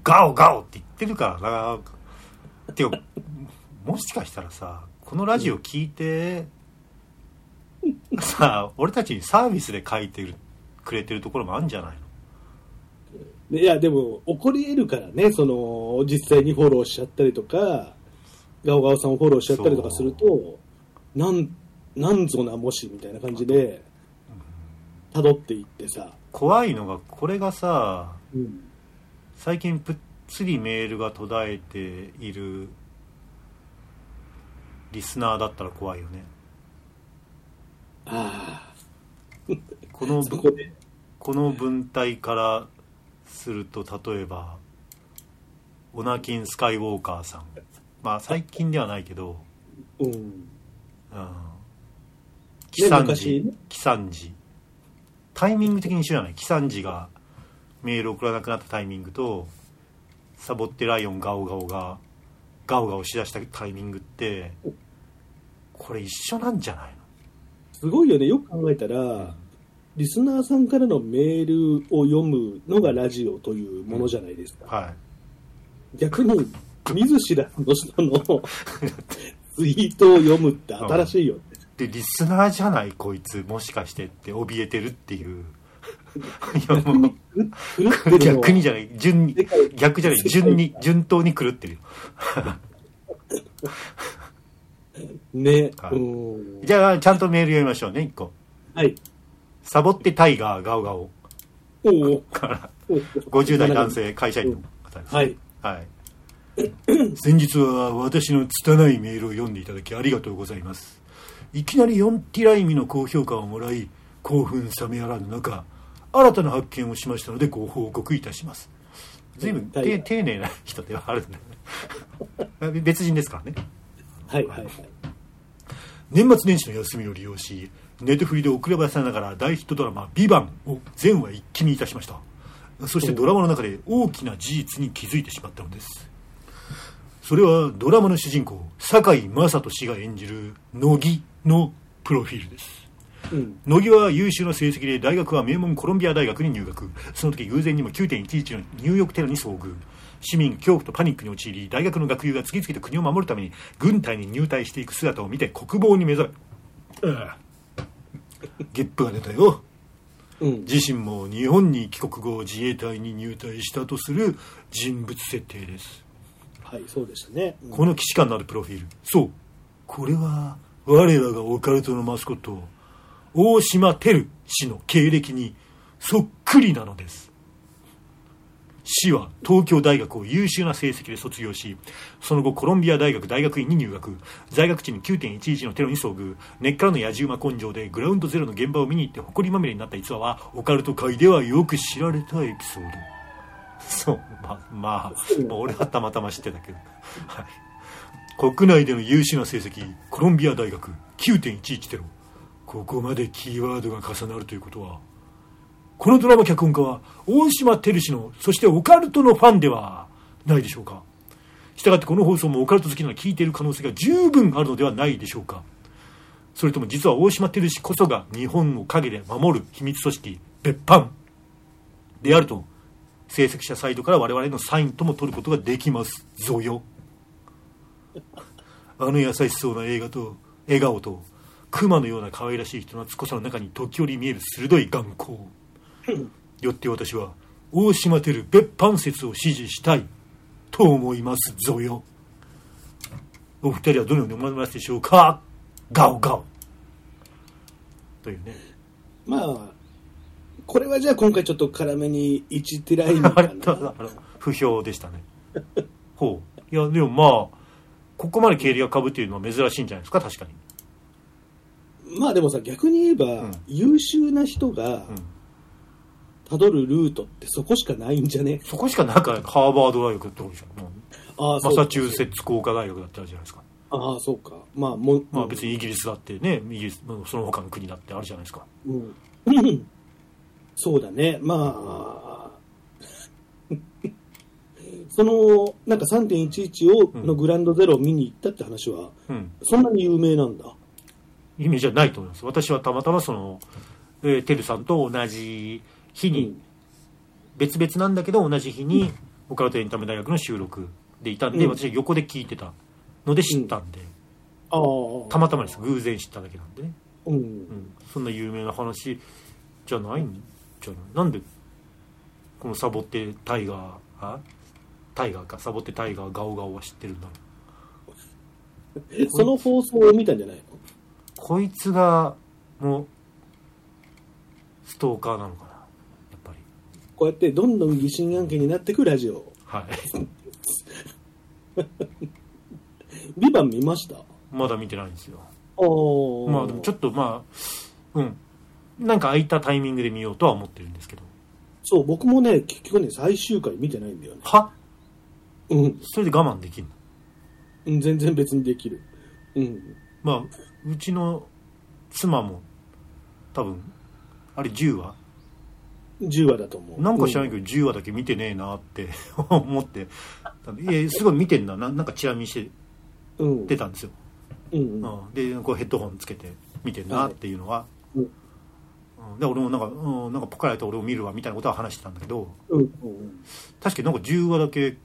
ガオガオって言ってるからな。っていうかもしかしたらさこのラジオ聞いて、さあ俺たちにサービスで書いてるくれてるところもあるんじゃないの？いや、でも、起こり得るからね、その、実際にフォローしちゃったりとか、ガオガオさんをフォローしちゃったりとかすると、なん、なんぞなもし、みたいな感じで、辿っていってさ、怖いのがこれがさうん。最近ぷっつりメールが途絶えているリスナーだったら怖いよね。あこの こで、この文体からすると例えばオナキン・スカイウォーカーさん。まあ最近ではないけど、うん。うん、キサン昔ジ。ね、キサンジタイミング的に一緒じゃない？キサンジがメール送らなくなったタイミングとサボってライオンガオガオがガオガオしだしたタイミングってこれ一緒なんじゃないすごいよね、よく考えたら、リスナーさんからのメールを読むのがラジオというものじゃないですか。のはい。逆に、見ず知らずの人の ツイートを読むって新しいよね。でリスナーじゃないこいつもしかしてって怯えてるっていう いやもう狂ってるのは逆にじゃない順に逆じゃない順に順当に狂ってるよね。はいじゃあちゃんとメール読みましょうね一個はい。サボってタイガーガオガオおお。から50代男。性会社員の方です、はい。はい。先日は私の拙いメールを読んでいただきありがとうございます。いきなり4ティライミの高評価をもらい、興奮冷めやらぬ中、新たな発見をしましたのでご報告いたします。随分はいて丁寧な人ではあるんだね。別人ですからね。はい。はい。はい。年末年始の休みを利用しネットフリで遅ればせながら大ヒットドラマ「ビバンを全話一気にいたしましたそしてドラマの中で大きな事実に気づいてしまったのですそれはドラマの主人公堺雅人氏が演じる乃木のプロフィールですうん。乃木は優秀な成績で大学は名門コロンビア大学に入学その時偶然にも9.11のニューヨークテロに遭遇市民恐怖とパニックに陥り大学の学友が次々と国を守るために軍隊に入隊していく姿を見て国防に目覚めああゲップが出たようん。自身も日本に帰国後自衛隊に入隊したとする人物設定ですはい、そうでしたね。うんこの既視感のあるプロフィールそうこれは我らがオカルトのマスコット大島照氏の経歴にそっくりなのです。氏は東京大学を優秀な成績で卒業しその後コロンビア大学大学院に入学。在学中に9.11のテロに遭遇。根っからの野じ馬根性でグラウンドゼロの現場を見に行って誇りまみれになった逸話はオカルト界ではよく知られたエピソード。そう。ままあ、まあ、俺はたまたま知ってたけど、はい、国内での優秀な成績コロンビア大学9.11テロ。ここまでキーワードが重なるということはこのドラマ脚本家は大島照氏のそしてオカルトのファンではないでしょうか。したがってこの放送もオカルト好きなら聞いている可能性が十分あるのではないでしょうか。それとも実は大島照氏こそが日本を陰で守る秘密組織別班であると制作者サイドから我々のサインとも取ることができますぞよ。あの優しそうな映画と笑顔と熊のような可愛らしい人の懐っこさの中に時折見える鋭い眼光。よって私は大島てる別班説を支持したいと思いますぞよ。お二人はどのように思いますでしょうか？ガオガオ。というね。まあ、これはじゃあ今回ちょっと辛めに1ティラインか あれ不評でしたね。ほう。いやでもまあここまで経理がかぶっているのは珍しいんじゃないですか？確かに。まあでもさ、逆に言えば、うん。優秀な人がうん。辿るルートってそこしかないんじゃね？そこしかなんかハーバード大学ってことでしょ？もうああ、マサチューセッツ工科大学だったじゃないですか。ああ、そうか。まあ、もう、まあ別にイギリスだってねイギリスその他の国だってあるじゃないですか。うん。うん。そうだね。まあ、その、なんか3.11を、うんのグランドゼロを見に行ったって話は、うん。そんなに有名なんだ？意味じゃないと思います。私はたまたまその、えー、てるさんと同じ日に、うん。別々なんだけど同じ日にオカルトエンタメ大学の収録でいたんで、うん。私は横で聞いてたので知ったんで、ああ。たまたまです。偶然知っただけなんでね、うん。うん、そんな有名な話じゃないんじゃない？なんでこのサボってタイガーあタイガーかサボってタイガーガオガオは知ってるんだろう。その放送を見たんじゃないの？こいつがもうストーカーなのかなやっぱり。こうやってどんどん疑心暗鬼になってくラジオ。はい。ビバン見ました？あまだ見てないんですよ。あ。まあでもちょっとまあうん。なんか空いたタイミングで見ようとは思ってるんですけど。そう、僕もね、結局ね、最終回見てないんだよね。は？うん。それで我慢できんの？うん全然別にできる。うん。まあうちの妻も多分あれ10話？10話だと思う。なんか知らないけど10話だけ見てねえなって 思っていやすごい見てんだななんかチラ見してうん。出たんですよ、うん。うん、でこうヘッドホンつけて見てんなっていうのは、うんうんで俺もなんか、うん、なんかポカラと俺を見るわみたいなことは話してたんだけどうん。うん。確かになんか10話だけ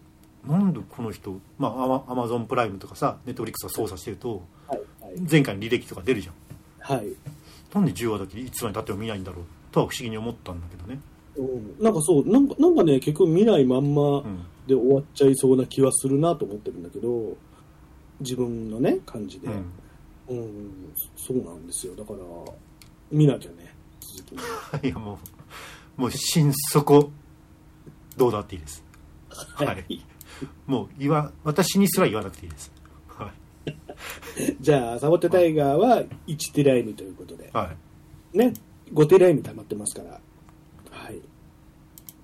なんでこの人、まあ、アマゾンプライムとかさネットフリックスが操作してるとはいはい前回の履歴とか出るじゃん。はい、なんで10話だけいつまでたっても見ないんだろうとは不思議に思ったんだけどね。うん、なんかそうなんかなんかね結局見ないまんまうん。で終わっちゃいそうな気はするなと思ってるんだけど自分のね感じで、うん。うん。そうなんですよ。だから見なきゃね続きに いやもうもう心底どうだっていいです。は はいもう言わ私にすら言わなくていいです。はい、じゃあサボテンタイガーは1テライミということで。はい、ね。5テライミ溜まってますから。はい。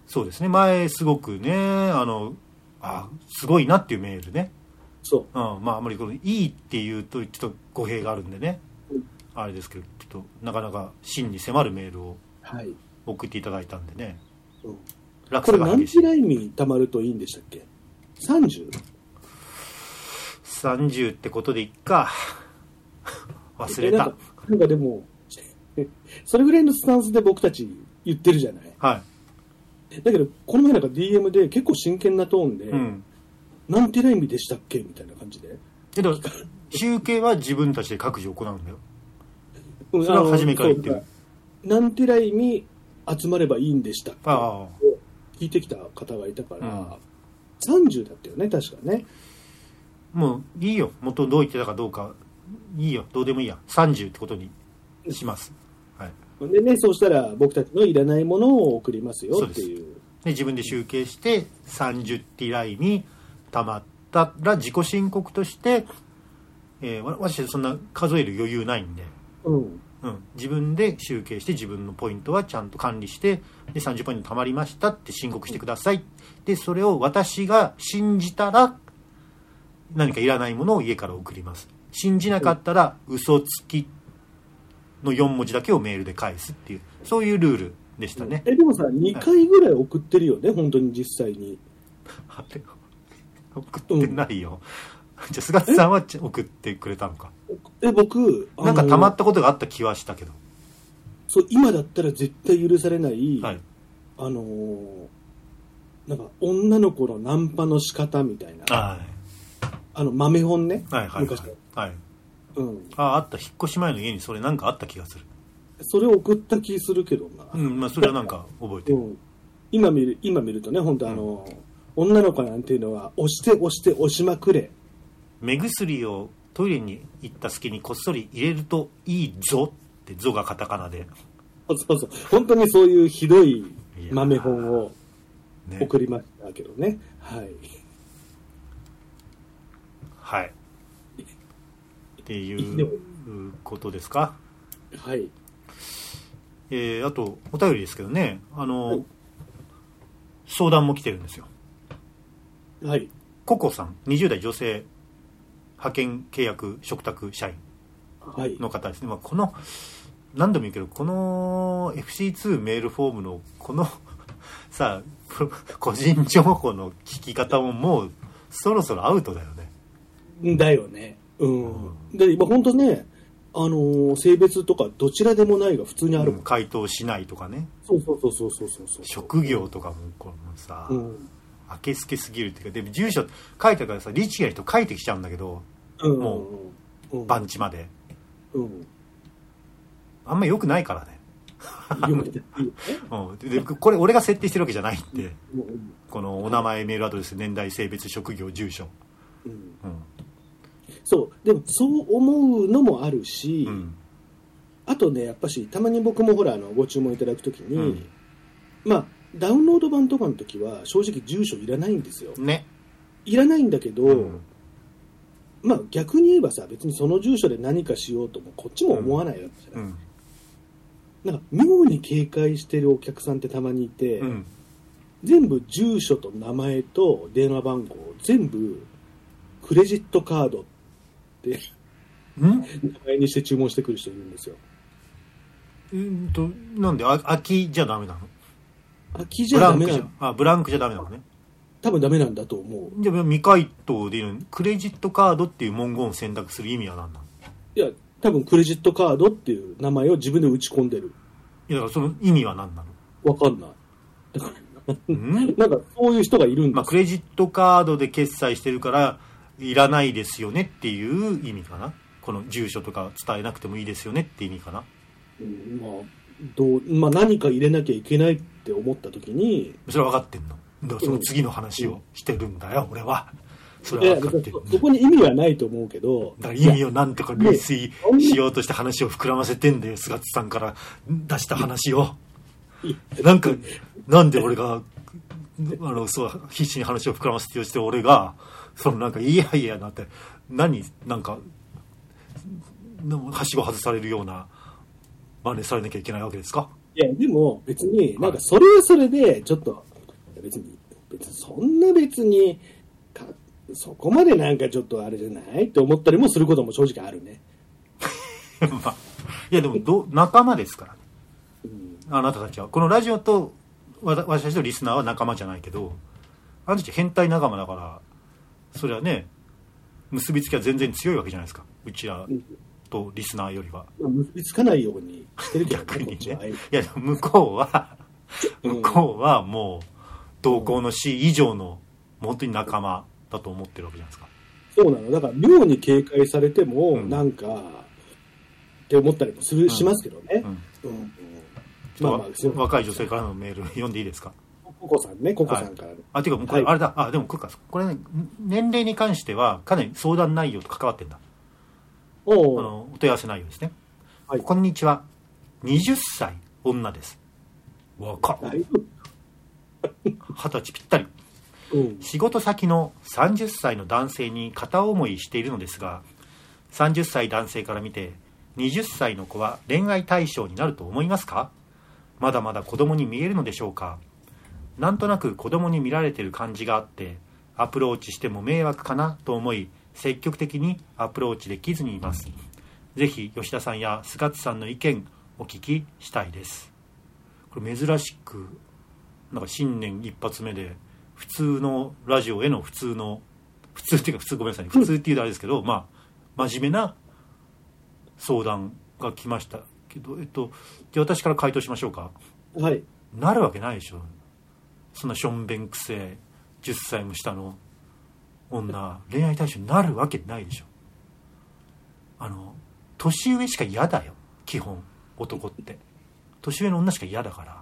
そうですね。前すごくねあのあすごいなっていうメールね。そう。うん、まああんまりこの「いい」っていうとちょっと語弊があるんでね、うん。あれですけどちょっとなかなか真に迫るメールをはい、送っていただいたんでね。うん、落これ何差が激しい。テライミ溜まるといいんでしたっけ？30? 30ってことでいっか。忘れた。えなんかなんかでもそれぐらいのスタンスで僕たち言ってるじゃない？はだけどこの前なんか DM で結構真剣なトーンで、いうん。何テライミでしたっけ？みたいな感じで。けど集計は自分たちで各自行うんだよ。うんそれは初めから言ってる。あのそう何テライミ集まればいいんでしたっけ？聞いてきた方がいたから、うん30だったよね確かね。もういいよ。元どう言ってたかどうか。いいよ。どうでもいいや。30ってことにします。はい。でねそうしたら僕たちのいらないものを送りますよっていう。で自分で集計して30ティライにたまったら自己申告として、えーわ私そんな数える余裕ないんで、うんうん、自分で集計して自分のポイントはちゃんと管理してで30ポイントたまりましたって申告してください。でそれを私が信じたら何かいらないものを家から送ります。信じなかったら嘘つきの4文字だけをメールで返すっていうそういうルールでしたね、えでもさ2回ぐらい送ってるよね本当に実際に。あれ？送ってないよ、じゃあ菅田さんはち送ってくれたのか。え僕なんかたまったことがあった気はしたけど。そう今だったら絶対許されない、はい。あのーなんか女の子のナンパの仕方みたいな。はあの豆本ね、いはいはい。昔の。はい、はい、うん、ああった。引っ越し前の家にそれなんかあった気がする。それを送った気するけどな、うんまあそれはなんか覚えてる。うん、今見る今見るとね本当あの、女の子なんていうのは押して押して押しまくれ目薬をトイレに行った隙にこっそり入れるといいぞって「ぞ」がカタカナで、そうそう。そう本当にそういうひどい豆本をね、送りましたけどね。はい。はい。っていでうもことですか？はい。えーあとお便りですけどね。あの、はい。相談も来てるんですよ。はい。ココさん20代女性派遣契約嘱託社員はい。の方ですね、まあ、この何度も言うけどこの FC2 メールフォームのこの さ個人情報の聞き方ももうそろそろアウトだよね。だよね。うん、で今本当ねあのー性別とかどちらでもないが普通にあるもん、回答しないとかね。そうそうそうそうそうそう職業とかもこのさ、うん。あけすけすぎるっていうかでも住所書いてからさ律儀な人書いてきちゃうんだけどうんもうん。番地まで。うん。あんま良くないからね、うん、ででこれ俺が設定してるわけじゃないんでうん。このお名前メールアドレス年代性別職業住所。うん。うん。そう。でもそう思うのもあるし、うん。あとねやっぱしたまに僕もほらあのご注文いただくときに、うん。まあダウンロード版とかの時は正直住所いらないんですよ。ね。いらないんだけど、うんまあ逆に言えばさ別にその住所で何かしようともこっちも思わないわけじゃない、うん。なんか妙に警戒してるお客さんってたまにいて、うん。全部住所と名前と電話番号全部クレジットカードってうん？名前にして注文してくる人いるんですよ。うんとなんで？あ空きじゃダメなの？空きじゃダメなゃあブランクじゃダメなのね多分ダメなんだと思う。じゃあ未回答でいいの？にクレジットカードっていう文言を選択する意味は何なの？いや多分クレジットカードっていう名前を自分で打ち込んでる。いやだからその意味は何なの？わかんない。だからうん？なんかそういう人がいるんまあ、クレジットカードで決済してるからいらないですよねっていう意味かな？この住所とか伝えなくてもいいですよねって意味かな？うんまあどうまあ、何か入れなきゃいけないって思った時にそれは分かってんの？その次の話をしてるんだよ、俺は。それは分かってるそそこに意味はないと思うけど。だから意味をなんとか類推しようとして話を膨らませてんだよ菅津さんから。出した話を。いなんかなんで俺があのそう必死に話を膨らませてよして俺がそのなんかいやいやなって何なんかはしご外されるような真似されなきゃいけないわけですか？いやでも別になんかそれはそれでちょっと別に別にそんな別にかそこまでなんかちょっとあれじゃないって思ったりもすることも正直あるね、まあいやでもど仲間ですからうん、あなたたちは。このラジオと私たちとリスナーは仲間じゃないけどあなたたち変態仲間だからそれはね結びつきは全然強いわけじゃないですか。うちらとリスナーよりは。まあ、結びつかないようにしてるけど逆にね。いや向こうはうん。向こうはもう同行の死以上の本当に仲間だと思ってるわけじゃないですか。そうなの。だから妙に警戒されても、うん。なんかって思ったりもする、しますけどね。う、ん。うあまあすいません若い女性からのメール読んでいいですか？ココさんねココさんからの、あていうかこれはい。あれだ、あでもこれかこれね年齢に関してはかなり相談内容と関わってんだ。おう。あのお問い合わせ内容ですね、はい。こんにちは。20歳女です。若っだいぶ二十歳ぴったり。うん。仕事先の30歳の男性に片思いしているのですが30歳男性から見て20歳の子は恋愛対象になると思いますか？まだまだ子供に見えるのでしょうか？なんとなく子供に見られてる感じがあってアプローチしても迷惑かなと思い積極的にアプローチできずにいます。ぜひ吉田さんや菅津さんの意見お聞きしたいです。これ珍しくなんか新年一発目で普通のラジオへの普通の普通っていうか普通ごめんなさいね。普通っていうとあれですけど、まあ真面目な相談が来ましたけどえっとじゃあ私から回答しましょうか。はい。なるわけないでしょ。そんなしょんべんくせえ10歳も下の女恋愛対象になるわけないでしょ。あの年上しか嫌だよ。基本。男って。年上の女しか嫌だから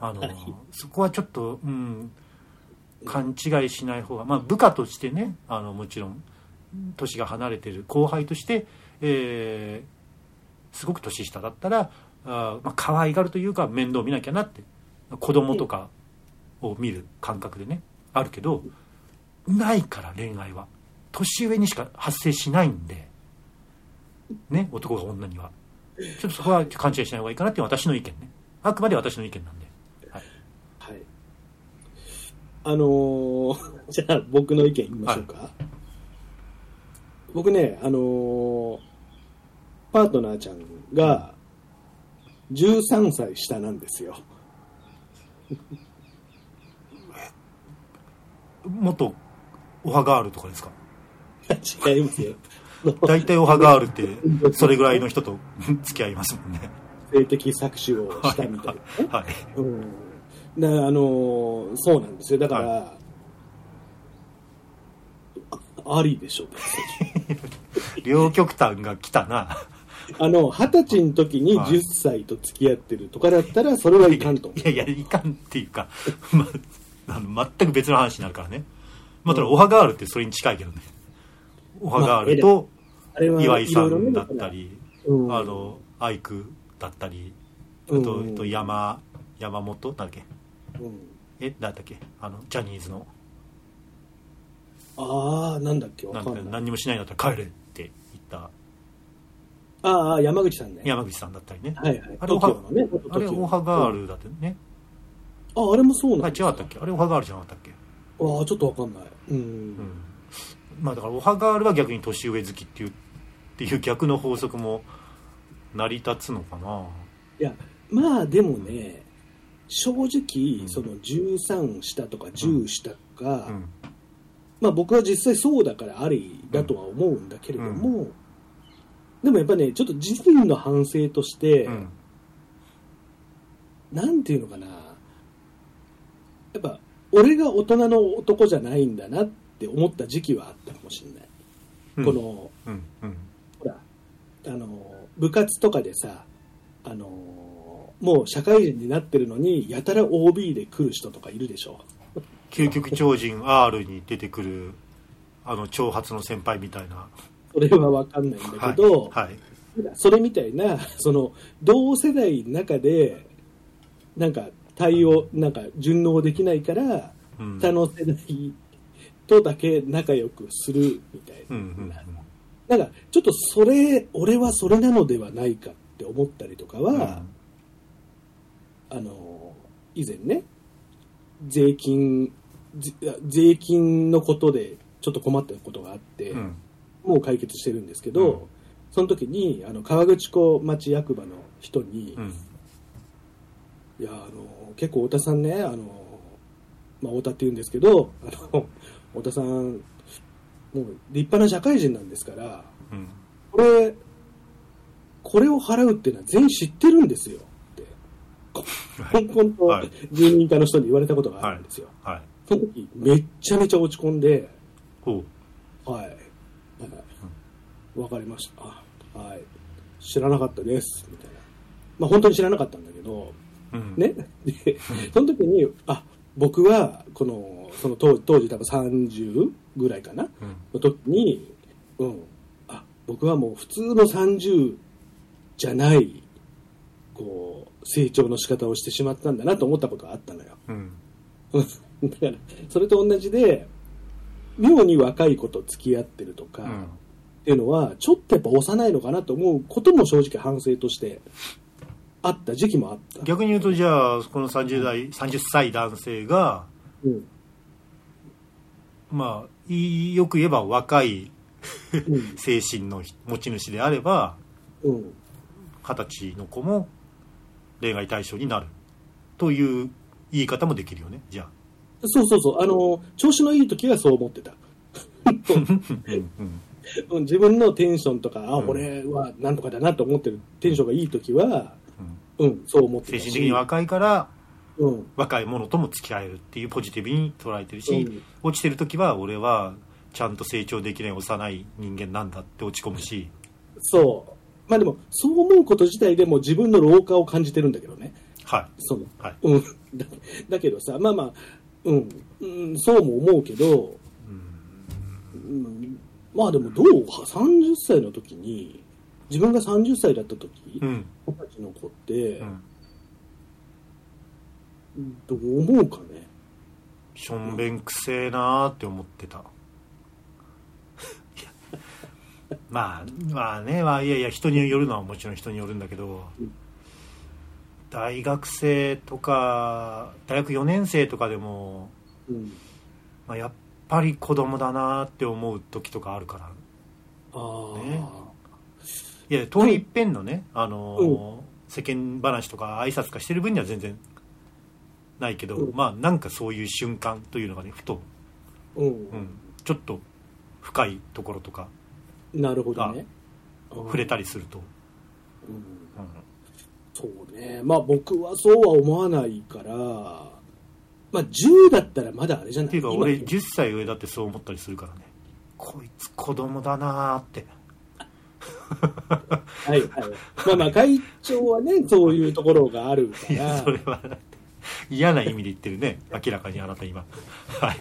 あのそこはちょっとうん勘違いしない方がまあ部下としてねあのもちろん年が離れてる後輩として、えーすごく年下だったらあー、まあ可愛がるというか面倒見なきゃなって子供とかを見る感覚でねあるけどないから恋愛は。年上にしか発生しないんでね男が女には。ちょっとそこは勘違いしない方がいいかなっていう私の意見ね。あくまで私の意見なんで、はい、はいあのー じゃあ僕の意見言いましょうか、僕ねあのーパートナーちゃんが13歳下なんですよ。元オハガールとかですか？違いますよ。大体オハガールってそれぐらいの人と付き合いますもんね。性的搾取をしたみたいなね、はい。うん、だからあのーそうなんですよ。だから、あありでしょ 両極端が来たな。あの二十歳の時にはい。10歳と付き合ってるとかだったらそれはいかんと。いやいやいかんっていうか、まあ、あの全く別の話になるからね。まあただオハガールってそれに近いけどね。オハガールと岩井さんだったりうん。あのアイクだったりあうん。とあと山山本だっけうんえなんだっけ？あのジャニーズの。ああなんだっけ？わなんかかんない何にもしないんだったら帰れって言った。ああ山口さんね。山口さんだったりね。はいはい。あれオハねあれオハガールだってね。ああれもそうあなんだ。違ったっけ？あれオハガールじゃなかったっけ？ああちょっとわかんない。うん、うん。まあだからオハガールは逆に年上好きっていうっていう逆の法則も成り立つのかな。いやまあでもね正直、うん。その13下とか10下とか、うん。まあ僕は実際そうだからありだとは思うんだけれども、でもやっぱねちょっと自身の反省として、うん。なんていうのかなやっぱ俺が大人の男じゃないんだなって思った時期はあったかもしれない、うん。このうん。うん。ほらあの部活とかでさあのもう社会人になってるのにやたら OB で来る人とかいるでしょ。究極超人 R に出てくるあの長髪の先輩みたいな。それは分かんないんだけど、はい、はい。それみたいなその同世代の中でなんか対応なんか順応できないからうん。他の世代とだけ仲良くするみたいな、うんうん。なんかちょっとそれ俺はそれなのではないかって思ったりとかは、うんあの以前ね税金ぜ税金のことでちょっと困ったことがあって、うん。もう解決してるんですけど、うん。その時にあの川口湖町役場の人に、うん。いやあの結構太田さんねあの、まあ、太田って言うんですけどあの太田さんもう立派な社会人なんですからうん。これこれを払うっていうのは全員知ってるんですよコンコンとはい。住民課の人に言われたことがあるんですよ、はい。その時めっちゃめちゃ落ち込んでほはい、はいわかりました。あはい。知らなかったです。みたいな。まあ本当に知らなかったんだけどう、うん、ね、でその時にあ僕はこのその当当時多分30ぐらいかな？うん。の時に、うん、あ僕はもう普通の30じゃないこう成長の仕方をしてしまったんだなと思ったことがあったのよ。うん。だからそれと同じで妙に若い子と付き合ってるとか、うん。っていうのはちょっとやっぱ幼いのかなと思うことも正直反省としてあった時期もあった、逆に言うとじゃあこの30代30歳男性がうん。まあよく言えば若いうん。精神の持ち主であればうん、二十歳の子も恋愛対象になる。という言い方もできるよね。じゃあ。そうそうそう。あの調子のいい時はそう思ってた。うん 自分のテンションとかあ、うん俺はなんとかだなと思ってるテンションがいい時はうん。うんそう思って精神的に若いからうん。若い者とも付き合えるっていうポジティブに捉えてるし、うん。落ちてる時は俺はちゃんと成長できない幼い人間なんだって落ち込むし。そうまあでもそう思うこと自体でも自分の老化を感じてるんだけどね。はい。そのはい。うん、だだけどさまあまあ、うん。うん、そうも思うけど、うん、まあでもどう？30歳の時に自分が30歳だった時うん。二十歳の子ってうん。どう思うかね。しょんべんくせえなーって思ってたまあまあねまあいやいや人によるのはもちろん人によるんだけど、うん大学生とか大学4年生とかでも、うん。まあ、やっぱり子供だなーって思う時とかあるから。ああ、ね。いや通り一遍のね、あのー世間話とか挨拶かしてる分には全然ないけど、うん。まあなんかそういう瞬間というのがねふと、うん。うん、ちょっと深いところとかなるほどね。触れたりすると、うん。うん。そうね。まあ僕はそうは思わないからまあ10だったらまだあれじゃない？今っていうか俺10歳上だってそう思ったりするからね。こいつ子供だなーって。はいはい。まあまあ、会長はね、そういうところがあるかいやらそ、れは嫌な意味で言ってるね。明らかにあなた今。はい、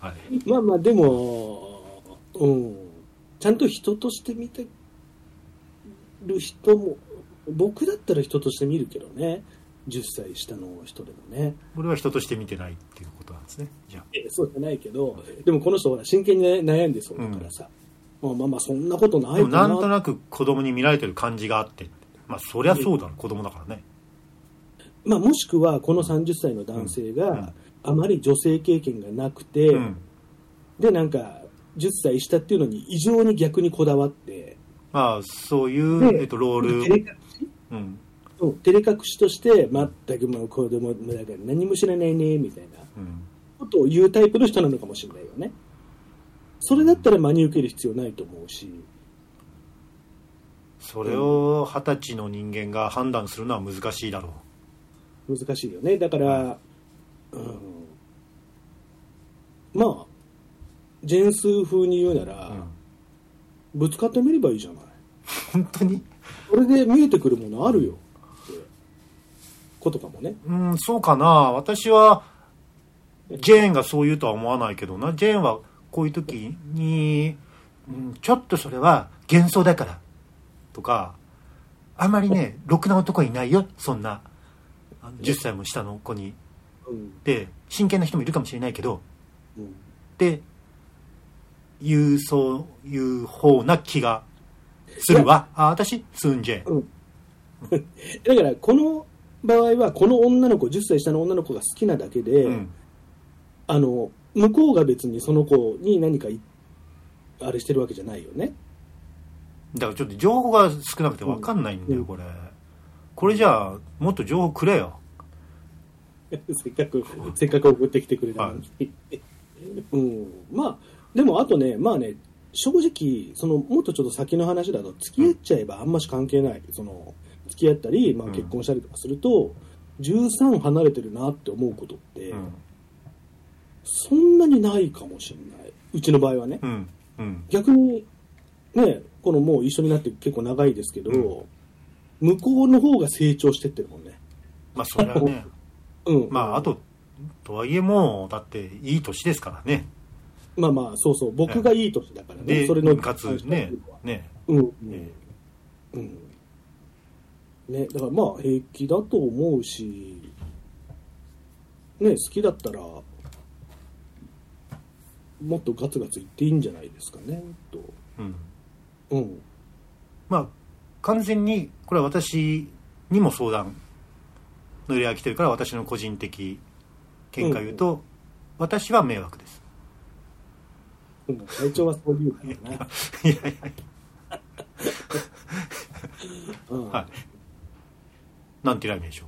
はい、まあまあ、でも、うん、ちゃんと人として見てる人も、僕だったら人として見るけどね、10歳下の人でもね。俺は人として見てないっていうことなんですね。じゃあ。えそうじゃないけど、でもこの人ほら真剣に悩んでそうだからさ、まあまあまあ、そんなことないな。なんとなく子供に見られてる感じがあって。まあそりゃそうだろ子供だからね。まあ、もしくは、この30歳の男性が、うん。あまり女性経験がなくて、うん。でなんか10歳下っていうのに異常に逆にこだわって。まあそういう、でえっと、ロール、照れ隠し？うん。そう照れ隠しとして全くもう子供だから何も知らないねみたいな。うん、ことを言うタイプの人なのかもしれないよね。それだったら真に受ける必要ないと思うし。それを二十歳の人間が判断するのは難しいだろ難しいよね。だから、うん、まあジェンス風に言うなら、うん。ぶつかってみればいいじゃない。本当に？それで見えてくるものあるよことかもね。うんそうかな。私はジェーンがそう言うとは思わないけどな。ジェーンはこういう時に、うん、ちょっとそれは幻想だから。とかあんまりねろくな男いないよ。そんなあの10歳も下の子に。うん。で真剣な人もいるかもしれないけど。うん。っていうそういう方な気がするわ。あ私スンジェ。うん。だからこの場合はこの女の子10歳下の女の子が好きなだけで、うん。あの向こうが別にその子に何かいあれしてるわけじゃないよね。だからちょっと情報が少なくて分かんないんだよ、うん。これ。これじゃあもっと情報くれよ。せっかくせっかく送ってきてくれたのに、うん、まあでもあとねまあね正直そのもっとちょっと先の話だと付き合っちゃえばあんまし関係ない。その付き合ったり、まあ、うん。結婚したりとかすると、13離れてるなって思うことって、うん。そんなにないかもしれない。うちの場合はね、うん。うん。逆にねこのもう一緒になって結構長いですけど、向こうの方が成長してってるもんね。まあそれはね。うん。まああととはいえもうだっていい年ですからねまあまあそうそう僕がいい年だからねでそれのかつね。ね。うんうん。ねだからまあ平気だと思うしね好きだったらもっとガツガツいっていいんじゃないですかねと。うん。うん。まあ完全にこれは私にも相談の依頼が来てるから私の個人的見解を言うと、私は迷惑会長はそう言うからねい。やいやうんはいなんて依頼名でしょ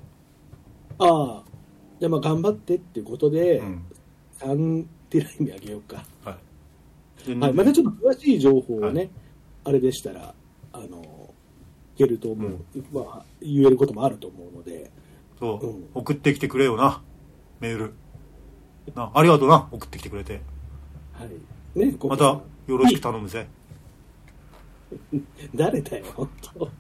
ああじゃあまあ頑張ってっていうことで、う、うん。3ティライミあげようか、はい。ではい、またちょっと詳しい情報をね、はい。あれでしたらあのいけると思う、まあ、言えることもあると思うので。そう、うん。送ってきてくれよな。メール。なありがとうな。送ってきてくれて。はいねまたよろしく頼むぜ。誰だよ本当